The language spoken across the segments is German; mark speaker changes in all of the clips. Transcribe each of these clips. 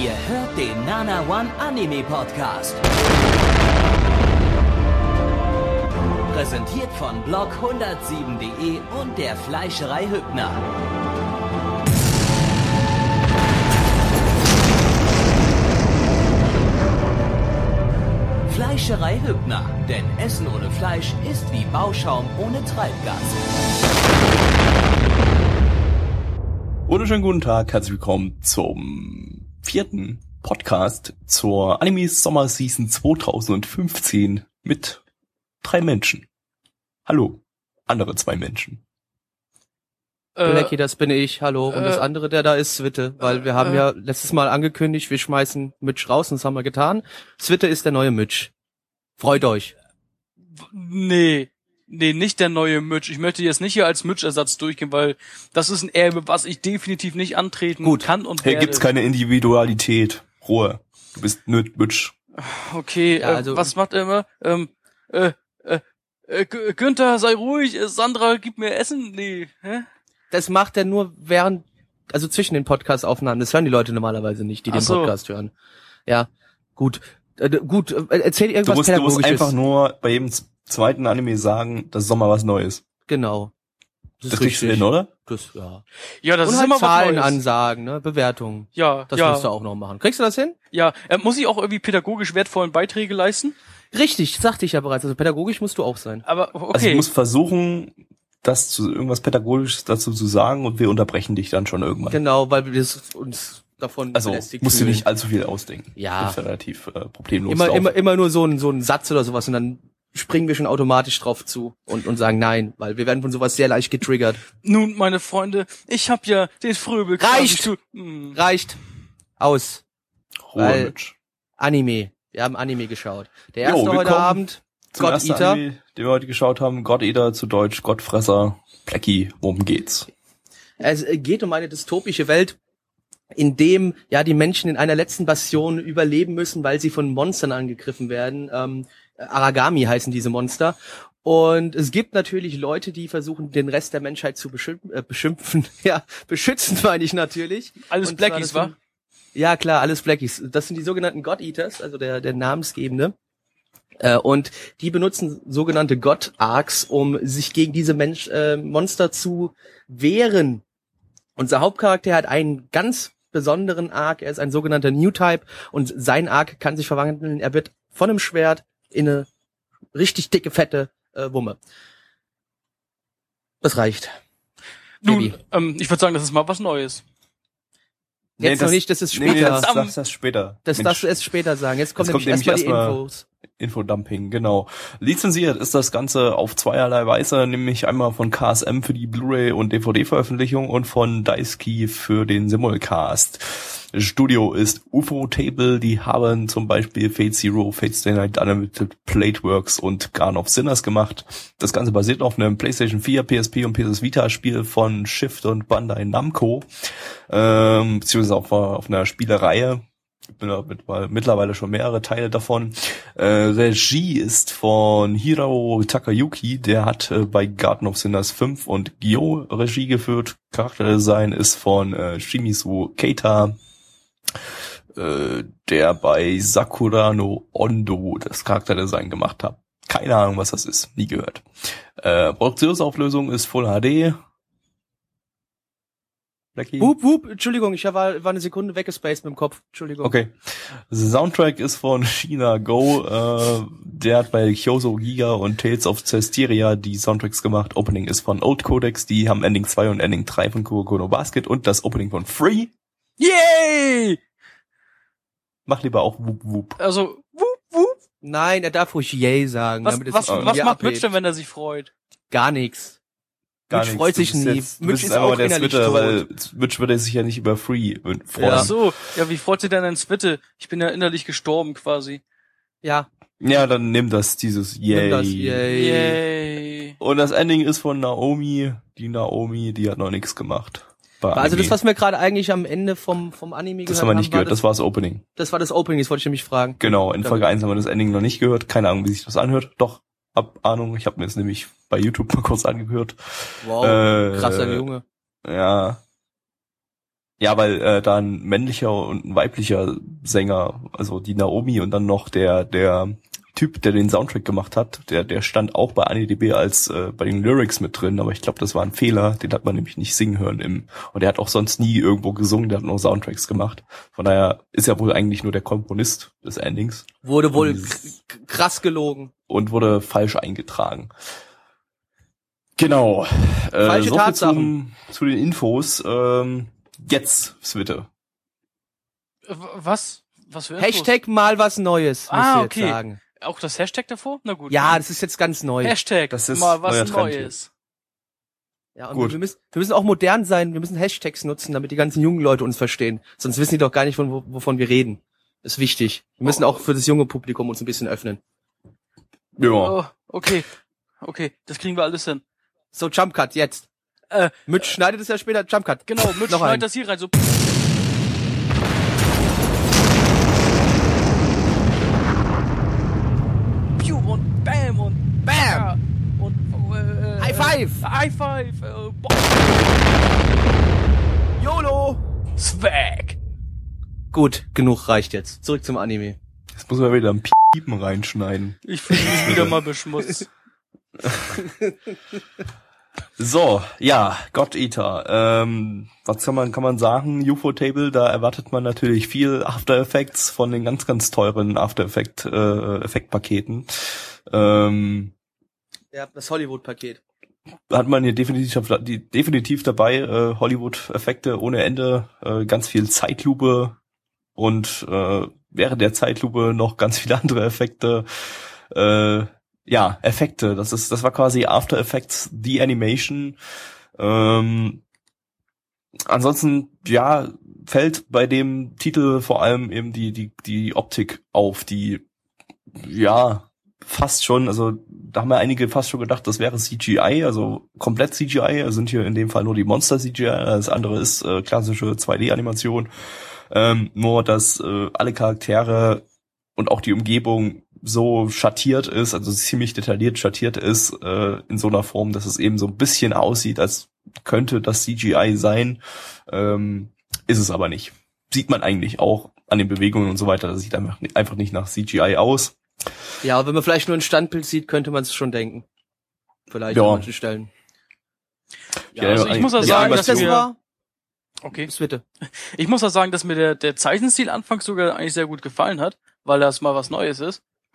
Speaker 1: Ihr hört den Nana One Anime Podcast. Präsentiert von blog107.de und der Fleischerei Hübner. Fleischerei Hübner, denn Essen ohne Fleisch ist wie Bauschaum ohne Treibgas.
Speaker 2: Wunderschönen guten Tag, herzlich willkommen zum vierten Podcast zur Anime Sommer Season 2015 mit drei Menschen. Hallo, andere zwei Menschen.
Speaker 3: Äh,
Speaker 4: Blackie, das bin ich, hallo. Und
Speaker 3: äh,
Speaker 4: das andere, der da ist, Switte. Weil wir haben
Speaker 3: äh.
Speaker 4: ja letztes Mal angekündigt, wir schmeißen Mitch raus und das haben wir getan. Switte ist der neue Mitch. Freut euch.
Speaker 3: Nee. Nee, nicht der neue Mitch. Ich möchte jetzt nicht hier als Mitch-Ersatz durchgehen, weil das ist ein Erbe, was ich definitiv nicht antreten
Speaker 2: Gut.
Speaker 3: kann und
Speaker 2: Hier
Speaker 3: werde.
Speaker 2: gibt's keine Individualität. Ruhe. Du bist nöt Bitch.
Speaker 3: Okay,
Speaker 4: Ja,
Speaker 3: äh,
Speaker 4: also-
Speaker 3: was macht er immer? Ähm, äh, äh, äh, G- Günther, sei ruhig, äh, Sandra, gib mir Essen. Nee, hä?
Speaker 4: Das macht er nur während, also zwischen den Podcast-Aufnahmen. Das hören die Leute normalerweise nicht, die
Speaker 3: Ach
Speaker 4: den
Speaker 3: so.
Speaker 4: Podcast hören. Ja, gut. Äh, d- gut, äh, erzähl
Speaker 2: Du
Speaker 4: irgendwas
Speaker 2: musst, du musst
Speaker 4: Pädagogisches.
Speaker 2: einfach nur bei jedem z- zweiten Anime sagen, dass Sommer was Neues.
Speaker 4: Genau. Das,
Speaker 2: Das kriegst du hin, oder?
Speaker 4: Das, ja.
Speaker 3: Ja, das
Speaker 4: und
Speaker 3: ist
Speaker 4: halt
Speaker 3: immer was
Speaker 4: Zahlen
Speaker 3: Neues.
Speaker 4: ansagen, ne? Bewertungen.
Speaker 3: Ja,
Speaker 4: Das
Speaker 3: ja,
Speaker 4: musst du auch noch machen. Kriegst du das hin?
Speaker 3: ja. Äh, muss ich auch irgendwie pädagogisch wertvollen Beiträge leisten?
Speaker 4: Richtig, sagte ich ja bereits. Also pädagogisch musst du auch sein.
Speaker 3: Aber okay.
Speaker 2: Also ich muss versuchen, das zu irgendwas Pädagogisches dazu zu sagen und wir unterbrechen dich dann schon irgendwann.
Speaker 4: Genau, weil wir das uns davon
Speaker 2: Also musst du nicht allzu viel ausdenken.
Speaker 4: Ja.
Speaker 2: Das ist relativ äh, problemlos.
Speaker 4: immer,
Speaker 2: drauf.
Speaker 4: immer, immer nur so ein, so ein Satz oder sowas und dann springen wir schon automatisch drauf zu und, und sagen nein, weil wir werden von sowas sehr leicht getriggert.
Speaker 3: Nun, meine Freunde, ich hab ja den Fröbel.
Speaker 4: Reicht!
Speaker 3: Zu, hm.
Speaker 4: Reicht. Aus.
Speaker 2: Ruhe.
Speaker 4: Anime. Wir haben Anime geschaut. Der
Speaker 2: Jo,
Speaker 4: erste heute
Speaker 2: willkommen
Speaker 4: Abend, God Eater.
Speaker 2: Anime, den wir heute geschaut haben, God Eater zu Deutsch, Gottfresser, Blackie, worum geht's?
Speaker 4: Es geht um eine dystopische Welt, in dem ja die Menschen in einer letzten Bastion überleben müssen, weil sie von Monstern angegriffen werden. Ähm, Aragami heißen diese Monster. Und es gibt natürlich Leute, die versuchen, den Rest der Menschheit zu beschimpfen, äh, beschimpfen. Ja, beschützen meine ich natürlich.
Speaker 3: Alles
Speaker 4: Und
Speaker 3: Blackies, wa?
Speaker 4: Ja, klar, alles Blackies. Das sind die sogenannten God Eaters, also der, der Namensgebende. Äh, und die benutzen sogenannte God Arcs, um sich gegen diese Mensch, äh, Monster zu wehren. Unser Hauptcharakter hat einen ganz besonderen Arc. Er ist ein sogenannter New Type und sein Arc kann sich verwandeln. Er wird von einem Schwert in eine richtig dicke, fette äh, Wumme. Das reicht.
Speaker 3: Nun, ähm, ich würde sagen, das ist mal was Neues.
Speaker 4: Jetzt noch nicht, das ist später.
Speaker 2: Nee, das,
Speaker 3: Am-
Speaker 2: das, das später.
Speaker 4: Das
Speaker 2: Mensch,
Speaker 4: darfst du erst später sagen. Jetzt kommen
Speaker 2: Jetzt kommt
Speaker 4: nämlich erstmal die
Speaker 2: nämlich erstmal-
Speaker 4: Infos.
Speaker 2: Infodumping, genau. Lizenziert ist das Ganze auf zweierlei Weise, nämlich einmal von KSM für die Blu-ray und DVD-Veröffentlichung und von Daisuke für den Simulcast. Studio ist UFO Table, die haben zum Beispiel Fate Zero, Fate Stay Night Unlimited, Plateworks und Garn of Sinners gemacht. Das Ganze basiert auf einem PlayStation 4, PSP und PS Vita Spiel von Shift und Bandai Namco, ähm, beziehungsweise auf, auf einer Spielereihe. Mittlerweile schon mehrere Teile davon. Äh, Regie ist von Hirao Takayuki, der hat äh, bei Garden of Sinners 5 und Gyo Regie geführt. Charakterdesign ist von äh, Shimizu Keita, äh, der bei Sakura no Ondo das Charakterdesign gemacht hat. Keine Ahnung, was das ist. Nie gehört. Äh, Produktionsauflösung ist Full HD. Blackie?
Speaker 4: Wup, wup, Entschuldigung, ich war, war eine Sekunde weggespaced mit dem Kopf. Entschuldigung.
Speaker 2: Okay. Soundtrack ist von China Go. Äh, der hat bei Kyoso Giga und Tales of Cestiria die Soundtracks gemacht. Opening ist von Old Codex. Die haben Ending 2 und Ending 3 von Kuroko no Basket und das Opening von Free.
Speaker 3: Yay!
Speaker 2: Mach lieber auch Wup Wup.
Speaker 3: Also, wup, wup.
Speaker 4: Nein, er darf ruhig Yay sagen.
Speaker 3: Was,
Speaker 4: damit es
Speaker 3: was, was macht
Speaker 4: abhebt.
Speaker 3: Mitch denn, wenn er sich freut?
Speaker 4: Gar nichts.
Speaker 2: Gar
Speaker 4: Mitch
Speaker 2: nichts.
Speaker 4: freut sich nie.
Speaker 2: Jetzt,
Speaker 4: Mitch ist auch
Speaker 2: der
Speaker 4: innerlich
Speaker 2: Twitter,
Speaker 4: tot.
Speaker 2: weil Mitch würde sich ja nicht über Free freuen.
Speaker 4: Ja.
Speaker 3: Ach so, ja, wie freut sich denn ein Spitte? Ich bin ja innerlich gestorben quasi.
Speaker 4: Ja,
Speaker 2: Ja, dann nimm das, dieses Yay.
Speaker 4: nimm das Yay.
Speaker 3: Yay.
Speaker 2: Und das Ending ist von Naomi. Die Naomi, die hat noch nichts gemacht.
Speaker 4: Also das, was wir gerade eigentlich am Ende vom, vom Anime
Speaker 2: das
Speaker 4: gehört
Speaker 2: haben wir nicht gehört, das war das Opening.
Speaker 4: das war das Opening, das wollte ich nämlich fragen.
Speaker 2: Genau, in Folge 1 haben wir das Ending noch nicht gehört. Keine Ahnung, wie sich das anhört. Doch, hab Ahnung. Ich habe mir das nämlich bei YouTube mal kurz angehört.
Speaker 4: Wow,
Speaker 2: Äh,
Speaker 4: krasser Junge.
Speaker 2: Ja. Ja, weil äh, da ein männlicher und ein weiblicher Sänger, also die Naomi und dann noch der der Typ, der den Soundtrack gemacht hat, der der stand auch bei AniDB als äh, bei den Lyrics mit drin, aber ich glaube, das war ein Fehler, den hat man nämlich nicht singen hören im und der hat auch sonst nie irgendwo gesungen, der hat nur Soundtracks gemacht. Von daher ist er wohl eigentlich nur der Komponist des Endings
Speaker 4: Wurde wohl krass gelogen.
Speaker 2: und wurde falsch eingetragen. Genau. Äh,
Speaker 4: Falsche
Speaker 2: so viel
Speaker 4: Tatsachen.
Speaker 2: Zum, zu den Infos. Ähm, jetzt, Switte.
Speaker 3: Äh, Was? Was für Infos?
Speaker 4: Hashtag mal was Neues, muss
Speaker 3: Ah,
Speaker 4: ich jetzt
Speaker 3: okay.
Speaker 4: sagen.
Speaker 3: Auch das Hashtag davor? Na gut.
Speaker 4: Ja, das ist jetzt ganz neu.
Speaker 3: Hashtag.
Speaker 2: Das ist
Speaker 3: mal was Neues.
Speaker 4: Ja, und
Speaker 2: Gut.
Speaker 4: Wir, müssen, wir müssen auch modern sein, wir müssen Hashtags nutzen, damit die ganzen jungen Leute uns verstehen. Sonst wissen die doch gar nicht, von, wo- wovon wir reden. Ist wichtig. Wir müssen auch für das junge Publikum uns ein bisschen öffnen.
Speaker 2: Ja.
Speaker 3: Oh, okay. Okay, das kriegen wir alles hin.
Speaker 4: So, Jump Cut, jetzt.
Speaker 3: Äh,
Speaker 4: Mitch schneidet es ja später, Jump Cut.
Speaker 3: Genau, Mitch schneidet
Speaker 4: ein.
Speaker 3: das hier rein, so. Piu und Bam und Bam und äh,
Speaker 4: High Five!
Speaker 3: High Five! Äh, boah,
Speaker 4: YOLO!
Speaker 3: Swag!
Speaker 4: Gut, genug reicht jetzt. Zurück zum Anime.
Speaker 2: Jetzt muss man wieder ein Piepen reinschneiden.
Speaker 3: Ich fühle mich wieder mal beschmutzt.
Speaker 2: So, ja, God Eater. Ähm, was kann man, kann man sagen? UFO Table, da erwartet man natürlich viel After Effects von den ganz, ganz teuren After Effect, äh, Effektpaketen. Ähm,
Speaker 4: Ja, das Hollywood-Paket.
Speaker 2: Hat man hier definitiv, definitiv dabei, äh, Hollywood-Effekte ohne Ende, äh, ganz viel Zeitlupe und äh, während der Zeitlupe noch ganz viele andere Effekte. Äh, ja, Effekte, das ist, das war quasi After Effects, The Animation. Ähm, ansonsten, ja, fällt bei dem Titel vor allem eben die, die, die Optik auf, die, ja, fast schon, also da haben ja einige fast schon gedacht, das wäre CGI, also komplett CGI, also sind hier in dem Fall nur die Monster CGI, das andere ist äh, klassische 2D-Animation. Ähm, nur, dass äh, alle Charaktere und auch die Umgebung so schattiert ist, also ziemlich detailliert schattiert ist, äh, in so einer Form, dass es eben so ein bisschen aussieht, als könnte das CGI sein, ähm, ist es aber nicht. Sieht man eigentlich auch an den Bewegungen und so weiter, das sieht einfach, einfach nicht nach CGI aus.
Speaker 4: Ja, wenn man vielleicht nur ein Standbild sieht, könnte man es schon denken. Vielleicht
Speaker 2: Ja.
Speaker 4: an manchen Stellen.
Speaker 3: Ja, also ich muss auch sagen, dass
Speaker 4: das
Speaker 3: mir-
Speaker 4: war,
Speaker 3: Okay.
Speaker 4: bitte.
Speaker 3: Ich muss auch sagen, dass mir der, der Zeichenstil anfangs sogar eigentlich sehr gut gefallen hat, weil das mal was Neues ist.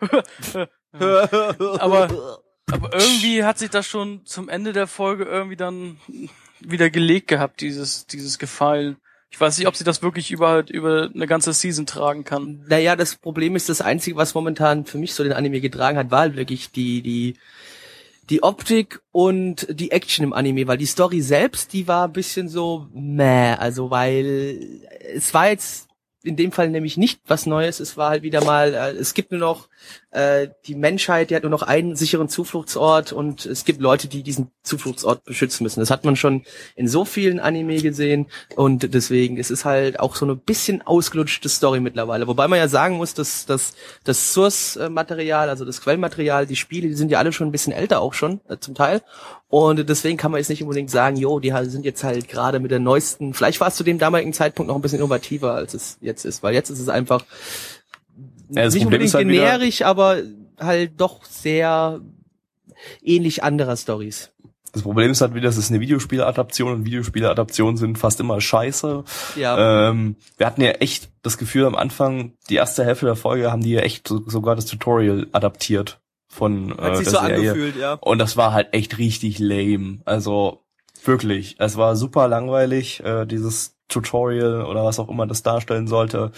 Speaker 3: Aber- Aber irgendwie hat sich das schon zum Ende der Folge irgendwie dann wieder gelegt gehabt, dieses, dieses Gefallen. Ich weiß nicht, ob sie das wirklich über, über eine ganze Season tragen kann.
Speaker 4: Naja, das Problem ist, das Einzige, was momentan für mich so den Anime getragen hat, war halt wirklich die, die, die Optik und die Action im Anime, weil die Story selbst, die war ein bisschen so meh, also weil es war jetzt in dem Fall nämlich nicht was Neues, es war halt wieder mal, äh, es gibt nur noch äh, die Menschheit, die hat nur noch einen sicheren Zufluchtsort und es gibt Leute, die diesen Zufluchtsort beschützen müssen. Das hat man schon in so vielen Anime gesehen und deswegen es ist halt auch so eine bisschen ausgelutschte Story mittlerweile. Wobei man ja sagen muss, dass, dass das Source-Material, also das Quellmaterial, die Spiele, die sind ja alle schon ein bisschen älter auch schon äh, zum Teil und deswegen kann man jetzt nicht unbedingt sagen, jo, die sind jetzt halt gerade mit der neuesten, vielleicht war es zu dem damaligen Zeitpunkt noch ein bisschen innovativer, als es jetzt ist, weil jetzt ist es einfach
Speaker 2: Ja, das
Speaker 4: nicht
Speaker 2: Problem
Speaker 4: unbedingt
Speaker 2: ist halt
Speaker 4: generisch, aber halt doch sehr ähnlich anderer Stories.
Speaker 2: Das Problem ist halt wieder, es ist eine Videospieladaption und Videospieladaptionen sind fast immer scheiße.
Speaker 4: Ja,
Speaker 2: Ähm, wir hatten ja echt das Gefühl am Anfang, die erste Hälfte der Folge haben die ja echt so, sogar das Tutorial adaptiert von äh,
Speaker 4: hat sich
Speaker 2: der
Speaker 4: so
Speaker 2: Serie.
Speaker 4: angefühlt, ja.
Speaker 2: Und das war halt echt richtig lame. Also wirklich, es war super langweilig, äh, dieses Tutorial oder was auch immer das darstellen sollte.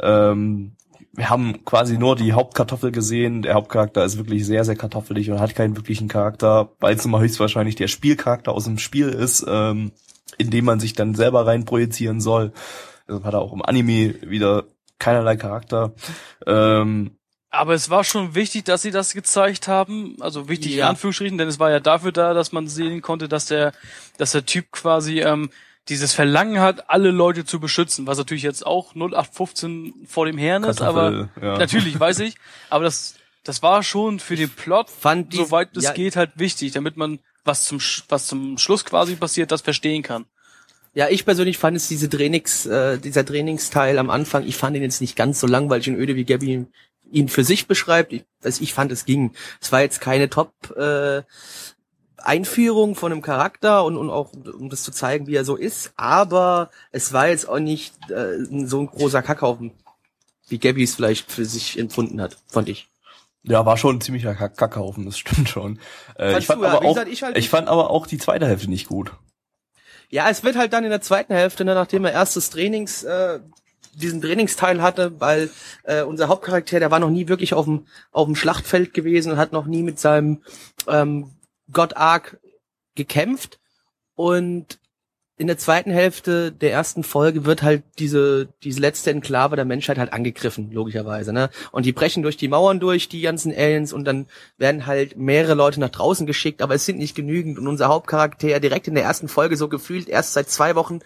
Speaker 2: Ähm, wir haben quasi nur die Hauptkartoffel gesehen. Der Hauptcharakter ist wirklich sehr, sehr kartoffelig und hat keinen wirklichen Charakter, weil es immer höchstwahrscheinlich der Spielcharakter aus dem Spiel ist, ähm, in dem man sich dann selber rein projizieren soll. Deshalb hat er auch im Anime wieder keinerlei Charakter. Ähm,
Speaker 3: Aber es war schon wichtig, dass sie das gezeigt haben. Also wichtig
Speaker 4: Ja.
Speaker 3: in Anführungsstrichen, denn es war ja dafür da, dass man sehen konnte, dass der, dass der Typ quasi ähm, dieses Verlangen hat, alle Leute zu beschützen, was natürlich jetzt auch 0815 vor dem Herrn ist, aber
Speaker 2: ja.
Speaker 3: natürlich weiß ich, aber das das war schon für den Plot,
Speaker 4: Fand die,
Speaker 3: soweit es
Speaker 4: ja,
Speaker 3: geht, halt wichtig, damit man was zum Sch- was zum Schluss quasi passiert, das verstehen kann.
Speaker 4: Ja, ich persönlich fand es diese Trainings, äh, dieser Trainingsteil am Anfang, ich fand ihn jetzt nicht ganz so langweilig und öde, wie Gabby ihn für sich beschreibt. Ich, also ich fand, es ging. Es war jetzt keine Top äh, Einführung von einem Charakter und, und auch um das zu zeigen, wie er so ist, aber es war jetzt auch nicht äh, so ein großer Kackhaufen, wie Gabby es vielleicht für sich empfunden hat, fand ich.
Speaker 2: Ja, war schon ein ziemlicher Kack Kackhaufen, das stimmt schon. Äh, ich, fand
Speaker 4: du,
Speaker 2: aber auch,
Speaker 4: gesagt, ich halt
Speaker 2: ich fand aber auch die zweite Hälfte nicht gut.
Speaker 4: Ja, es wird halt dann in der zweiten Hälfte, ne, nachdem er erstes Trainings, äh, diesen Trainingsteil hatte, weil äh, unser Hauptcharakter, der war noch nie wirklich auf dem auf dem Schlachtfeld gewesen und hat noch nie mit seinem ähm, God Ark gekämpft. Und in der zweiten Hälfte der ersten Folge wird halt diese diese letzte Enklave der Menschheit halt angegriffen logischerweise ne? Und die brechen durch die Mauern durch die ganzen Aliens und dann werden halt mehrere Leute nach draußen geschickt aber es sind nicht genügend. Und unser Hauptcharakter direkt in der ersten Folge so gefühlt erst seit zwei Wochen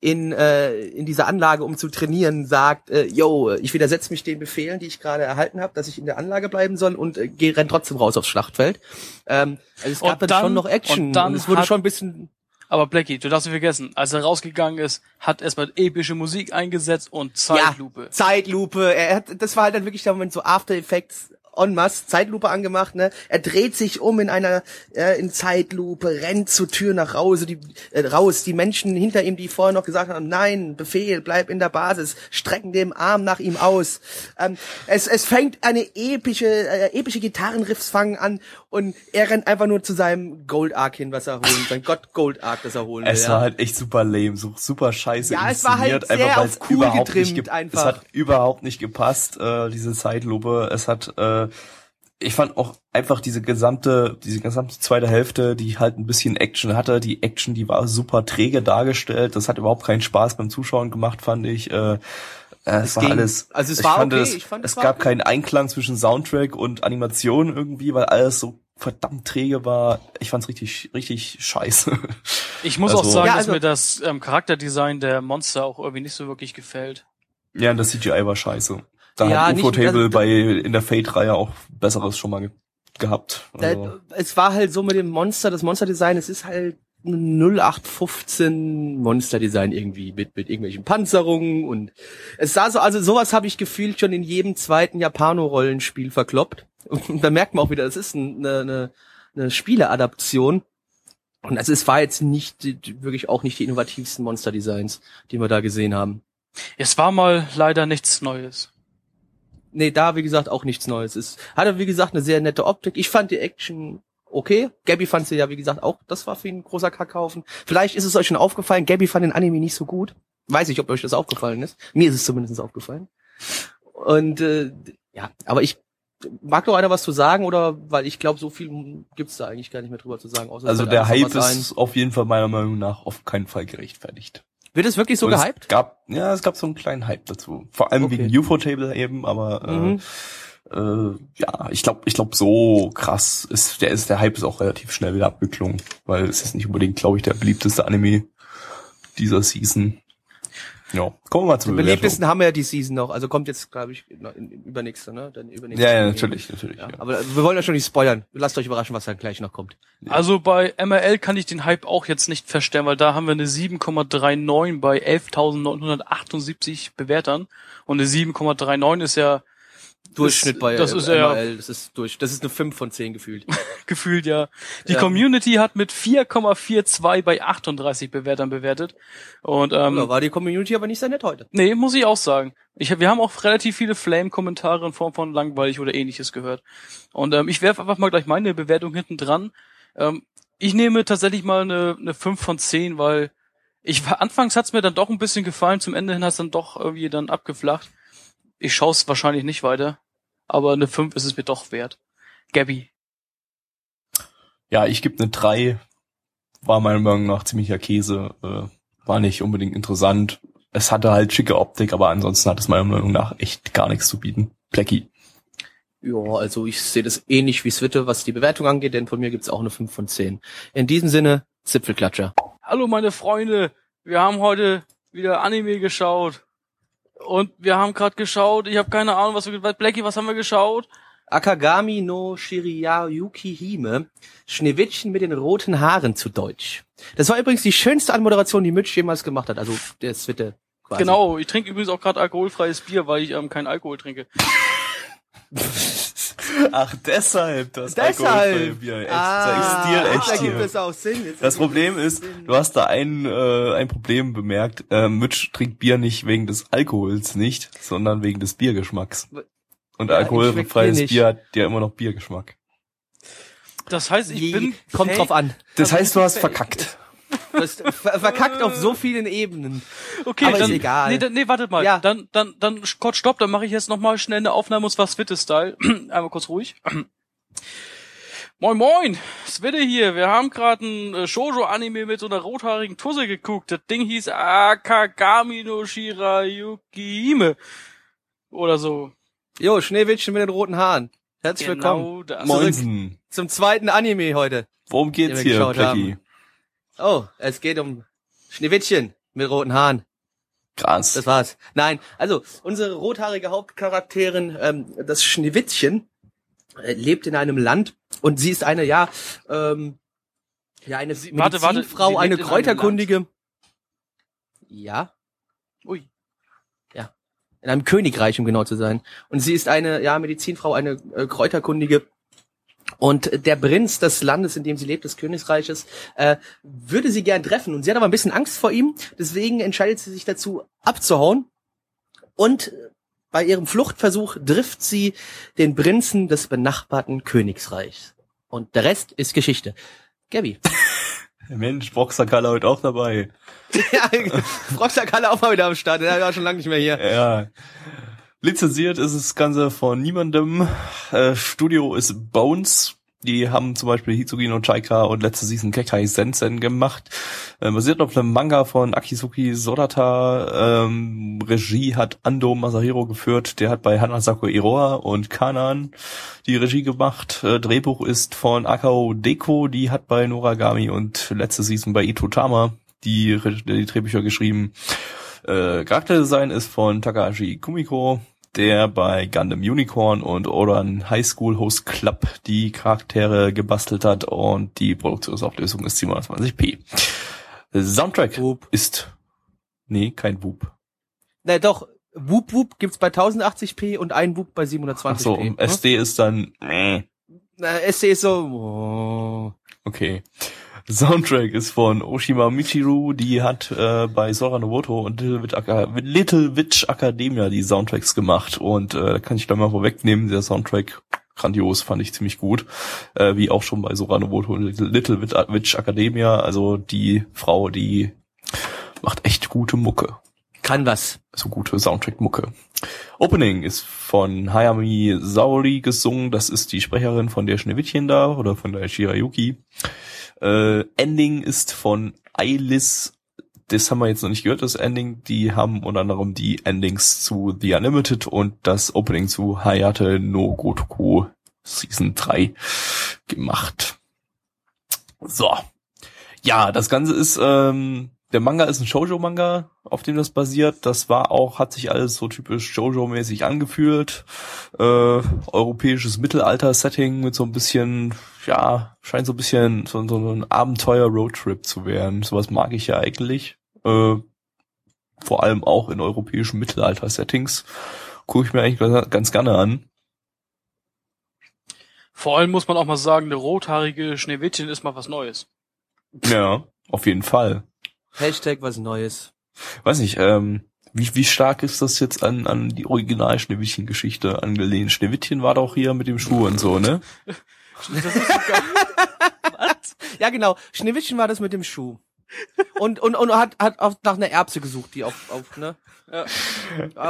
Speaker 4: in äh, in dieser Anlage um zu trainieren sagt äh, yo ich widersetze mich den Befehlen die ich gerade erhalten habe dass ich in der Anlage bleiben soll und äh, gehe renn trotzdem raus aufs Schlachtfeld ähm, also es
Speaker 3: Und
Speaker 4: gab dann,
Speaker 3: dann-
Speaker 4: schon noch Action
Speaker 3: und dann
Speaker 4: es wurde schon ein bisschen
Speaker 3: Aber Blackie, du darfst nicht vergessen, als er rausgegangen ist, hat erstmal epische Musik eingesetzt und Zeitlupe.
Speaker 4: Ja, Zeitlupe. Er hat, das war halt dann wirklich der Moment so After Effects en masse, Zeitlupe angemacht, ne? Er dreht sich um in einer äh, in Zeitlupe, rennt zur Tür nach Hause, die äh, raus, die Menschen hinter ihm, die vorher noch gesagt haben, nein, Befehl, bleib in der Basis, strecken den Arm nach ihm aus. Ähm, es, es fängt eine epische äh, epische Gitarrenriffs fangen an und er rennt einfach nur zu seinem Gold Ark hin, was er holen, sein Gott Gold Ark, das er holen will.
Speaker 2: Es
Speaker 4: ja.
Speaker 2: war halt echt super lame, so super scheiße
Speaker 4: Ja, es war halt
Speaker 2: einfach weil es
Speaker 4: cool
Speaker 2: überhaupt
Speaker 4: getrimmt
Speaker 2: nicht
Speaker 4: einfach.
Speaker 2: Es hat überhaupt nicht gepasst, äh, diese Zeitlupe. Es hat, äh, ich fand auch einfach diese gesamte, diese gesamte zweite Hälfte, die halt ein bisschen Action hatte. Die Action, die war super träge dargestellt. Das hat überhaupt keinen Spaß beim Zuschauen gemacht, fand ich. Äh, äh, es,
Speaker 4: Es
Speaker 2: war
Speaker 4: ging.
Speaker 2: alles.
Speaker 4: Also es
Speaker 2: ich
Speaker 4: war
Speaker 2: fand
Speaker 4: okay,
Speaker 2: Es,
Speaker 4: ich fand,
Speaker 2: es
Speaker 4: es war
Speaker 2: gab
Speaker 4: okay.
Speaker 2: keinen Einklang zwischen Soundtrack und Animation irgendwie, weil alles so verdammt träge war. Ich fand's richtig, richtig scheiße.
Speaker 3: Ich muss
Speaker 2: Also-
Speaker 3: auch sagen,
Speaker 4: Ja,
Speaker 3: dass
Speaker 4: also-
Speaker 3: mir das ähm, Charakterdesign der Monster auch irgendwie nicht so wirklich gefällt.
Speaker 2: Ja, und das CGI war scheiße. Da
Speaker 4: Ja,
Speaker 2: hat
Speaker 4: nicht-
Speaker 2: UFO-Table
Speaker 4: also-
Speaker 2: bei in der Fate-Reihe auch besseres schon mal ge gehabt. Also,
Speaker 4: Da, es war halt so mit dem Monster, das Monsterdesign, es ist halt ein 0815 Monsterdesign irgendwie mit, mit irgendwelchen Panzerungen und es sah so, also sowas habe ich gefühlt schon in jedem zweiten Japano-Rollenspiel verkloppt. Und da merkt man auch wieder, das ist ein- eine, eine, eine Spieleadaption. Und also es war jetzt nicht, wirklich auch nicht die innovativsten Monsterdesigns, die wir da gesehen haben.
Speaker 3: Es war mal leider nichts Neues.
Speaker 4: Nee, da, wie gesagt, auch nichts Neues. Es hatte, wie gesagt, eine sehr nette Optik. Ich fand die Action okay. Gabby fand sie ja, wie gesagt, auch, das war für ihn ein großer Kackhaufen. Vielleicht ist es euch schon aufgefallen, Gabby fand den Anime nicht so gut. Weiß ich, ob euch das aufgefallen ist. Mir ist es zumindest aufgefallen. Und äh, ja, aber ich mag doch einer was zu sagen oder weil ich glaube, so viel gibt's da eigentlich gar nicht mehr drüber zu sagen. Außer
Speaker 2: also der Hype ist auf jeden Fall meiner Meinung nach auf keinen Fall gerechtfertigt.
Speaker 4: Wird es wirklich so
Speaker 2: Und
Speaker 4: gehypt?
Speaker 2: Es gab, ja, es gab so einen kleinen Hype dazu. Vor allem
Speaker 4: Okay.
Speaker 2: wegen UFO-Table eben, aber
Speaker 4: Mhm.
Speaker 2: äh, äh, ja, ich glaube, ich glaube, so krass ist der ist der Hype ist auch relativ schnell wieder abgeklungen, weil es ist nicht unbedingt, glaube ich, der beliebteste Anime dieser Season. Ja, kommen wir mal Bewertung.
Speaker 4: beliebtesten haben wir ja die Season noch. Also kommt jetzt, glaube ich, in, in, übernächste, ne? Dann übernächste.
Speaker 2: Ja, ja, natürlich, natürlich.
Speaker 4: Ja,
Speaker 2: Ja.
Speaker 4: aber wir wollen ja schon nicht spoilern. Lasst euch überraschen, was dann gleich noch kommt.
Speaker 2: Ja.
Speaker 3: Also bei MRL kann ich den Hype auch jetzt nicht feststellen, weil da haben wir eine 7,39 bei 11.978 Bewertern und eine 7,39 ist ja
Speaker 4: Durchschnitt
Speaker 3: das,
Speaker 4: bei
Speaker 3: das ist ja
Speaker 4: das ist durch, das ist eine 5 von 10 gefühlt.
Speaker 3: gefühlt ja. Die
Speaker 4: Ja.
Speaker 3: Community hat mit 4,42 bei 38 Bewertern bewertet und ähm,
Speaker 4: da war die Community aber nicht sehr nett heute.
Speaker 3: Nee, muss ich auch sagen. Ich, wir haben auch relativ viele Flame-Kommentare in Form von langweilig oder ähnliches gehört. Und ähm, ich werfe einfach mal gleich meine Bewertung hinten dran. Ähm, ich nehme tatsächlich mal eine, eine 5 von 10, weil ich war, anfangs hat's mir dann doch ein bisschen gefallen, zum Ende hin hat's dann doch irgendwie dann abgeflacht. Ich schaue es wahrscheinlich nicht weiter, aber eine 5 ist es mir doch wert. Gabby.
Speaker 2: Ja, ich gebe eine 3. War meiner Meinung nach ziemlicher Käse. Äh, war nicht unbedingt interessant. Es hatte halt schicke Optik, aber ansonsten hat es meiner Meinung nach echt gar nichts zu bieten. Plecky.
Speaker 4: Ja, also ich sehe das ähnlich wie Switte, was die Bewertung angeht, denn von mir gibt's auch eine 5 von 10. In diesem Sinne, Zipfelklatscher.
Speaker 3: Hallo meine Freunde, wir haben heute wieder Anime geschaut. Und wir haben gerade geschaut, ich habe keine Ahnung, was wir Blackie, was haben wir geschaut?
Speaker 4: Akagami no Shirayuki Hime, Schneewittchen mit den roten Haaren zu Deutsch. Das war übrigens die schönste Anmoderation, die Mitch jemals gemacht hat, also der Zwitte quasi.
Speaker 3: Genau, ich trinke übrigens auch gerade alkoholfreies Bier, weil ich ähm, kein Alkohol trinke.
Speaker 2: Ach, deshalb das
Speaker 4: Deshalb.
Speaker 2: alkoholfreie Bier. Echt,
Speaker 4: Ah,
Speaker 2: Stil,
Speaker 4: da
Speaker 2: echt
Speaker 4: gibt
Speaker 2: hier.
Speaker 4: es auch Sinn. Jetzt
Speaker 2: Das Problem ist,
Speaker 4: Sinn.
Speaker 2: du hast da ein, äh, ein Problem bemerkt. Äh, Mitch trinkt Bier nicht wegen des Alkohols nicht, sondern wegen des Biergeschmacks. Und
Speaker 4: Ja,
Speaker 2: alkoholfreies Bier hat ja immer noch Biergeschmack.
Speaker 3: Das heißt, ich
Speaker 4: Je-
Speaker 3: bin
Speaker 4: Kommt drauf an.
Speaker 2: Das heißt, du hast
Speaker 3: fähig.
Speaker 2: verkackt.
Speaker 4: Du hast ver verkackt auf so vielen Ebenen.
Speaker 3: Okay,
Speaker 4: Aber ist
Speaker 3: dann,
Speaker 4: egal.
Speaker 3: Nee, dann, nee, wartet mal.
Speaker 4: Ja.
Speaker 3: Dann, dann, dann, kurz stopp, dann mache ich jetzt nochmal schnell eine Aufnahme und zwar Switte-Style. Einmal kurz ruhig. Moin moin, Switte hier. Wir haben gerade ein äh, Shoujo-Anime mit so einer rothaarigen Tusse geguckt. Das Ding hieß Akagami no Shirayuki Hime. Oder so.
Speaker 4: Jo, Schneewittchen mit den roten Haaren. Herzlich willkommen
Speaker 3: Genau das.
Speaker 2: Moinsen.
Speaker 4: zum zweiten Anime heute.
Speaker 2: Worum geht's hier, Blackie?
Speaker 4: Oh, es geht um Schneewittchen mit roten Haaren.
Speaker 2: Krass.
Speaker 4: Das war's. Nein, also unsere rothaarige Hauptcharakterin, ähm, das Schneewittchen, äh, lebt in einem Land und sie ist eine, ja, ähm, ja, eine
Speaker 3: Sie- warte, warte,
Speaker 4: Medizinfrau,
Speaker 3: sie lebt
Speaker 4: eine Kräuterkundige. Ja,
Speaker 3: Ui.
Speaker 4: in einem Königreich, um genau zu sein. Und sie ist eine, ja, Medizinfrau, eine äh, Kräuterkundige. Und der Prinz des Landes, in dem sie lebt, des Königreiches, äh, würde sie gern treffen. Und sie hat aber ein bisschen Angst vor ihm. Deswegen entscheidet sie sich dazu, abzuhauen. Und bei ihrem Fluchtversuch trifft sie den Prinzen des benachbarten Königsreichs. Und der Rest ist Geschichte. Gabby.
Speaker 2: Mensch, Boxer heute auch dabei.
Speaker 4: ja, Froxakalle auch mal wieder am Start. Der war schon lange nicht mehr hier.
Speaker 2: Ja. Lizenziert ist das Ganze von niemandem. Äh, Studio ist Bones. Die haben zum Beispiel Hitsugi no Chaika und letzte Season Kekai Sensen gemacht. Äh, basiert auf einem Manga von Akizuki Sodata. Ähm, Regie hat Ando Masahiro geführt. Der hat bei Hanasako Iroha und Kanan die Regie gemacht. Äh, Drehbuch ist von Akao Deko. Die hat bei Noragami und letzte Season bei Itotama die, die Drehbücher geschrieben. Äh, Charakterdesign ist von Takahashi Kumiko, der bei Gundam Unicorn und Oran High School Host Club die Charaktere gebastelt hat und die Produktionsauflösung ist 720p. Soundtrack
Speaker 4: Wup.
Speaker 2: ist nee, kein Whoop.
Speaker 4: Na doch, Whoop Whoop gibt's bei 1080p und ein Whoop bei
Speaker 2: Ach
Speaker 4: 720p.
Speaker 2: so,
Speaker 4: Hm?
Speaker 2: SD ist dann äh,
Speaker 4: Na, SC ist so. Oh.
Speaker 2: okay. Soundtrack ist von Oshima Michiru, die hat äh, bei Sora Noboto und Little Witch, Aka- Little Witch Academia die Soundtracks gemacht und äh, da kann ich da mal vorwegnehmen, der Soundtrack grandios, fand ich ziemlich gut, äh, wie auch schon bei Sora Noboto und Little, Witch Academia, also die Frau, die macht echt gute Mucke
Speaker 4: Kann was.
Speaker 2: so gute Soundtrack-Mucke. Opening ist von Hayami Saori gesungen. Das ist die Sprecherin von der Schneewittchen da oder von der Shirayuki. Äh, Ending ist von Eilis. Das haben wir jetzt noch nicht gehört, das Ending. Die haben unter anderem die Endings zu The Unlimited und das Opening zu Hayate no Gotoku Season 3 gemacht. So. Ja, das Ganze ist, ähm, der Manga ist ein Shoujo-Manga, auf dem das basiert. Das war auch, hat sich alles so typisch Shoujo-mäßig angefühlt. Äh, europäisches Mittelalter-Setting mit so ein bisschen, ja, scheint so ein bisschen so, so ein Abenteuer-Roadtrip zu werden. Sowas mag ich ja eigentlich. Äh, vor allem auch in europäischen Mittelalter-Settings. Gucke ich mir eigentlich ganz, ganz gerne an.
Speaker 3: Vor allem muss man auch mal sagen, eine rothaarige Schneewittchen ist mal was Neues.
Speaker 2: Ja, auf jeden Fall.
Speaker 4: Hashtag was Neues.
Speaker 2: weiß nicht, ähm, wie, wie stark ist das jetzt an, an die original Schneewittchen-Geschichte angelehnt? Schneewittchen war doch hier mit dem Schuh und so, ne?
Speaker 3: Das ist was?
Speaker 4: Ja, genau. Schneewittchen war das mit dem Schuh. Und, und, und hat, hat auf, nach einer Erbse gesucht, die auf, auf, ne?
Speaker 3: Ja.